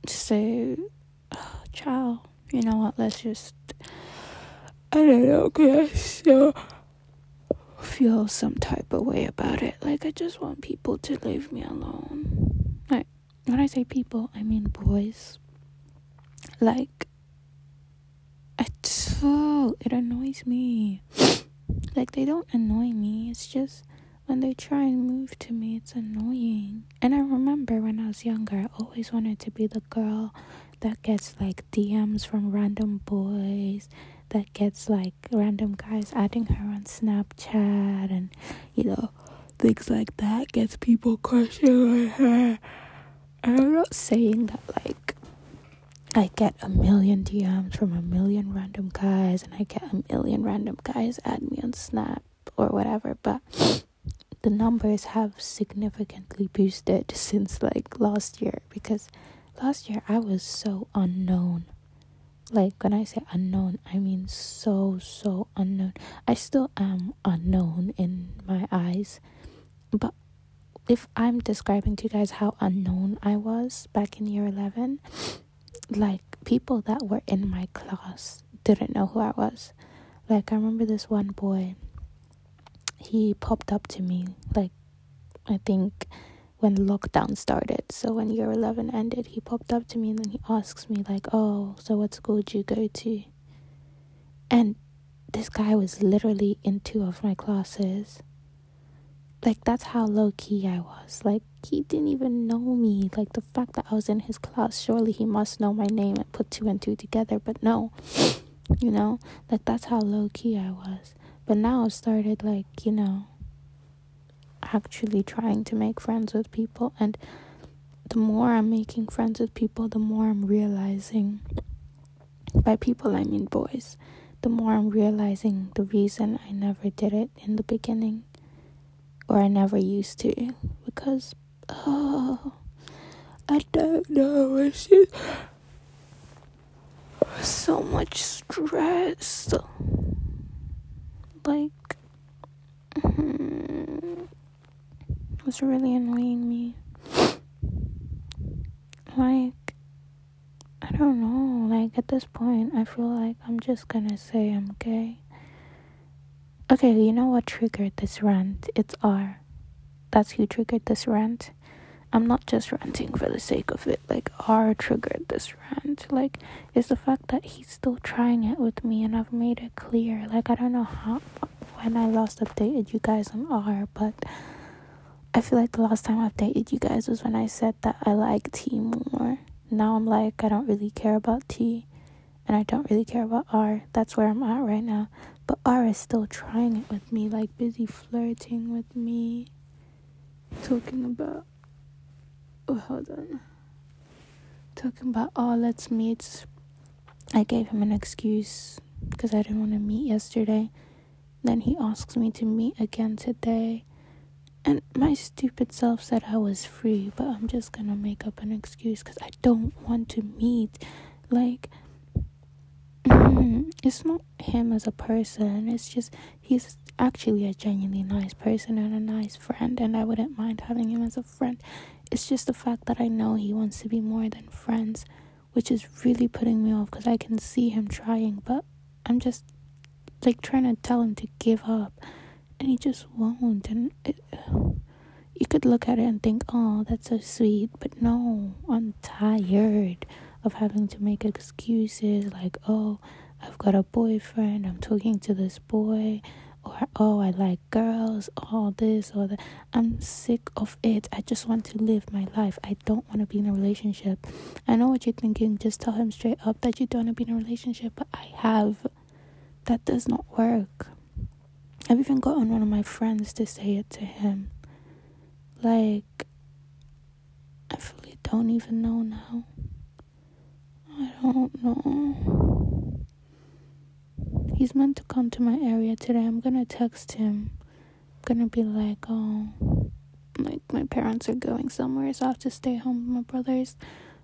So, oh, ciao. You know what? Let's just. I don't know, guys. So, feel some type of way about it. Like, I just want people to leave me alone. Like, when I say people, I mean boys. Like, it's so. It annoys me. Like, they don't annoy me. It's just when they try and move to me, it's annoying. And I remember when I was younger, I always wanted to be the girl that gets like DMs from random boys, that gets like random guys adding her on Snapchat, and you know, things like that, gets people crushing on her. And I'm not saying that like I get a million DMs from a million random guys and I get a million random guys add me on Snap or whatever, but the numbers have significantly boosted since like last year because last year I was so unknown. Like when I say unknown, I mean so so unknown. I still am unknown in my eyes. But if I'm describing to you guys how unknown I was back in year 11, like people that were in my class didn't know who I was. Like I remember this one boy he popped up to me like I think when lockdown started. So when year 11 ended, he popped up to me and then he asks me like, "Oh, so what school did you go to?" And this guy was literally in two of my classes. Like that's how low key I was. Like he didn't even know me. Like the fact that I was in his class, surely he must know my name and put two and two together, but no. You know? Like that's how low key I was. But now I've started like, you know, actually trying to make friends with people. And the more I'm making friends with people, the more I'm realizing by people I mean boys, the more I'm realizing the reason I never did it in the beginning or I never used to. Because oh I don't know it's just so much stress like mm, was really annoying me. Like, I don't know. Like, at this point, I feel like I'm just gonna say I'm gay. Okay, you know what triggered this rant? It's R. That's who triggered this rant. I'm not just ranting for the sake of it. Like, R triggered this rant. Like, it's the fact that he's still trying it with me, and I've made it clear. Like, I don't know how, when I last updated you guys on R, but I feel like the last time I updated you guys was when I said that I like T more. Now I'm like, I don't really care about T and I don't really care about R. That's where I'm at right now. But R is still trying it with me, like busy flirting with me. Talking about. Oh, hold on. Talking about, oh, let's meet. I gave him an excuse because I didn't want to meet yesterday. Then he asks me to meet again today. And my stupid self said I was free, but I'm just gonna make up an excuse because I don't want to meet. Like, it's not him as a person, it's just he's actually a genuinely nice person and a nice friend, and I wouldn't mind having him as a friend. It's just the fact that I know he wants to be more than friends, which is really putting me off because I can see him trying, but I'm just like trying to tell him to give up and he just won't and it, you could look at it and think oh that's so sweet but no i'm tired of having to make excuses like oh i've got a boyfriend i'm talking to this boy or oh i like girls all this or that. I'm sick of it. I just want to live my life. I don't want to be in a relationship. I know what you're thinking. Just tell him straight up that you don't want to be in a relationship but i have. That does not work. I've even gotten one of my friends to say it to him. Like, I really don't even know now. I don't know. He's meant to come to my area today. I'm gonna text him. I'm gonna be like, oh, like my parents are going somewhere, so I have to stay home with my brothers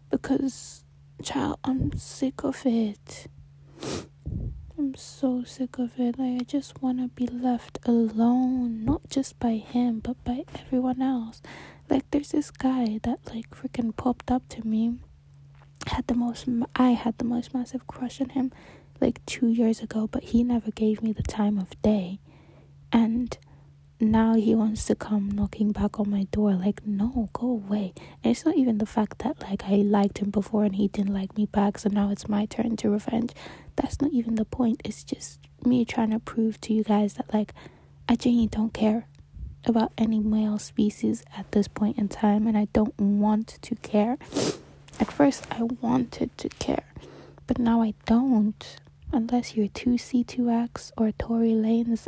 because, child, I'm sick of it. I'm so sick of it. Like, I just want to be left alone, not just by him, but by everyone else. Like, there's this guy that, like, freaking popped up to me. Had the most, I had the most massive crush on him, like, two years ago, but he never gave me the time of day. And now he wants to come knocking back on my door like no go away. And it's not even the fact that like i liked him before and he didn't like me back so now it's my turn to revenge. That's not even the point. It's just me trying to prove to you guys that like i genuinely don't care about any male species at this point in time and i don't want to care. At first i wanted to care but now i don't unless you're Toosii2x or tory Lanez,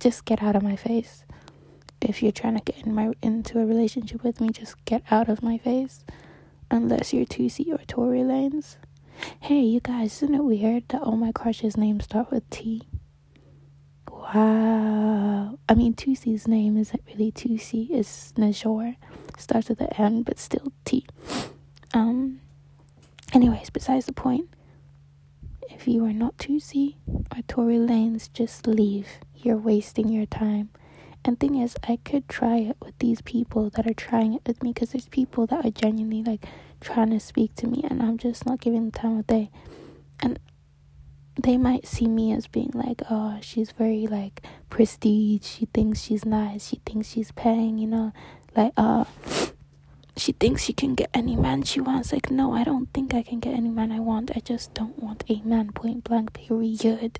just get out of my face. If you're trying to get in my into a relationship with me, just get out of my face. Unless you're Toosii or Tory Lanez. Hey, you guys, isn't it weird that all my crushes' names start with T? Wow. I mean, Toosii's name isn't really Toosii, it's Nau'Jour. Starts with an N, but still T. Um, anyways, besides the point, if you are not Toosii or Tory Lanez, just leave. You're wasting your time. And thing is, I could try it with these people that are trying it with me because there's people that are genuinely like trying to speak to me, and I'm just not giving the time of day. And they might see me as being like, oh, she's very like prestige. She thinks she's nice. She thinks she's paying, you know, like, uh, she thinks she can get any man she wants. Like, no, I don't think I can get any man I want. I just don't want a man, point blank, period.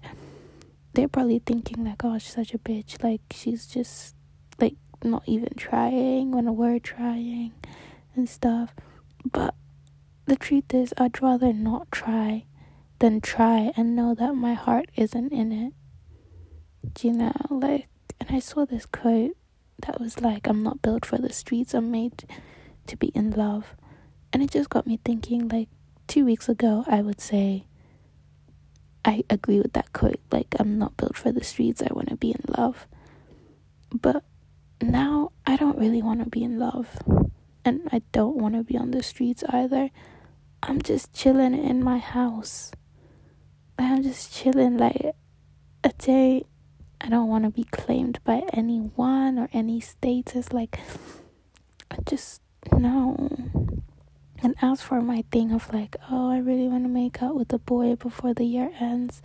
They're probably thinking, like, oh, she's such a bitch. Like, she's just, like, not even trying when we're trying and stuff. But the truth is, I'd rather not try than try and know that my heart isn't in it. Do you know, like, and I saw this quote that was like, I'm not built for the streets, I'm made to be in love. And it just got me thinking, like, two weeks ago, I would say, I agree with that quote. Like, I'm not built for the streets, I want to be in love. But now, I don't really want to be in love. And I don't want to be on the streets either. I'm just chilling in my house. I'm just chilling like a day. I don't want to be claimed by anyone or any status. Like, I just no. And as for my thing of like, oh, I really want to make out with the boy before the year ends,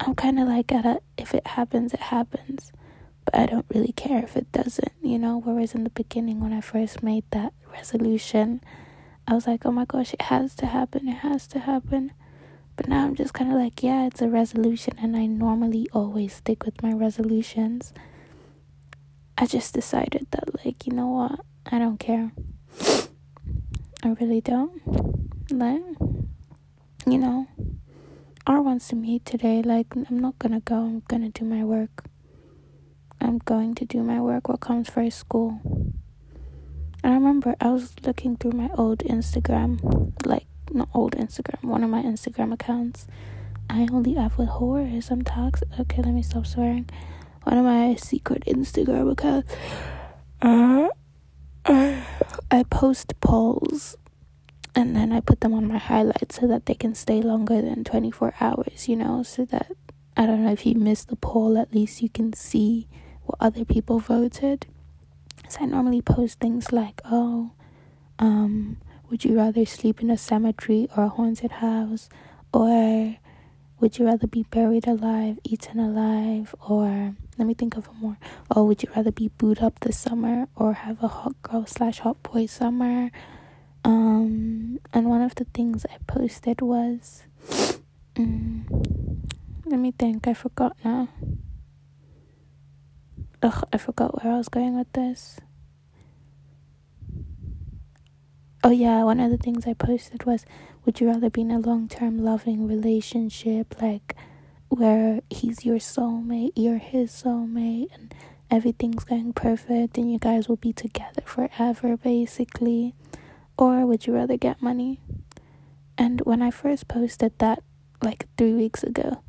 I'm kind of like, at a, if it happens, it happens. But I don't really care if it doesn't, you know? Whereas in the beginning, when I first made that resolution, I was like, oh my gosh, it has to happen, it has to happen. But now I'm just kind of like, yeah, it's a resolution, and I normally always stick with my resolutions. I just decided that, like, you know what? I don't care. I really don't. Like, you know, R wants to meet today. Like, I'm not gonna go. I'm gonna do my work. I'm going to do my work. What comes first? School. And I remember I was looking through my old Instagram, like not old Instagram, one of my Instagram accounts. I only have with whores. I'm toxic. Okay, let me stop swearing. One of my secret Instagram accounts. Uh, I post polls and then I put them on my highlights so that they can stay longer than 24 hours, you know, so that I don't know if you missed the poll, at least you can see what other people voted. So I normally post things like, oh, um, would you rather sleep in a cemetery or a haunted house? Or would you rather be buried alive, eaten alive? Or let me think of a more. Or would you rather be booed up this summer or have a hot girl slash hot boy summer? Um, and one of the things I posted was, um, let me think, I forgot now. Ugh, I forgot where I was going with this. Oh, yeah, one of the things I posted was Would you rather be in a long term loving relationship, like where he's your soulmate, you're his soulmate, and everything's going perfect, and you guys will be together forever, basically? Or would you rather get money? And when I first posted that, like three weeks ago,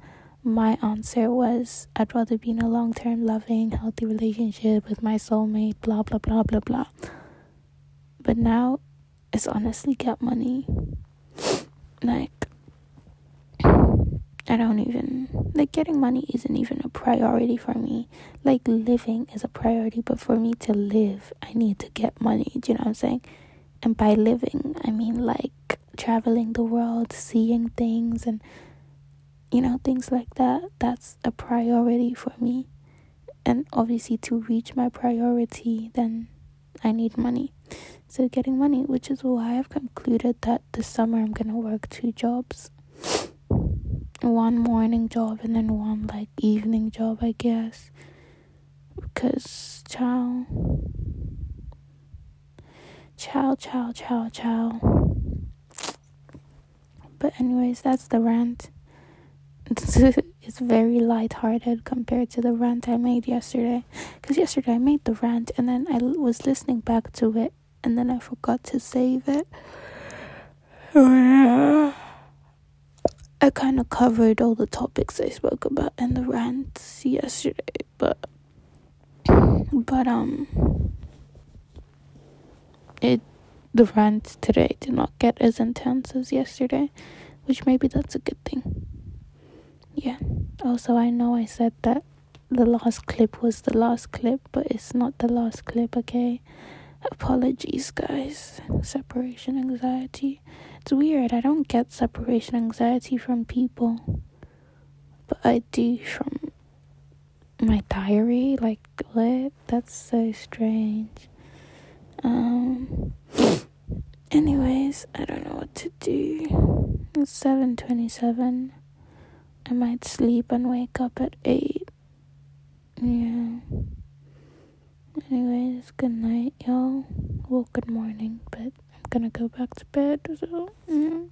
my answer was I'd rather be in a long term, loving, healthy relationship with my soulmate, blah, blah, blah, blah, blah. But now it's honestly get money. Like, I don't even, like, getting money isn't even a priority for me. Like, living is a priority, but for me to live, I need to get money. Do you know what I'm saying? And by living, I mean like traveling the world, seeing things, and you know, things like that, that's a priority for me. And obviously, to reach my priority, then I need money. Getting money, which is why I've concluded that this summer I'm gonna work two jobs one morning job and then one like evening job, I guess. Because, ciao. Ciao, ciao, ciao, ciao. But, anyways, that's the rant. it's very light-hearted compared to the rant I made yesterday. Because yesterday I made the rant and then I was listening back to it and then I forgot to save it. I kind of covered all the topics I spoke about in the rants yesterday, but but um it the rant today did not get as intense as yesterday, which maybe that's a good thing yeah also i know i said that the last clip was the last clip but it's not the last clip okay apologies guys separation anxiety it's weird i don't get separation anxiety from people but I do from my diary. Like, what? That's so strange. Um. Anyways, I don't know what to do. It's seven twenty-seven. I might sleep and wake up at eight. Yeah. Anyways, good night, y'all. Well, good morning, but I'm gonna go back to bed. So. Mm.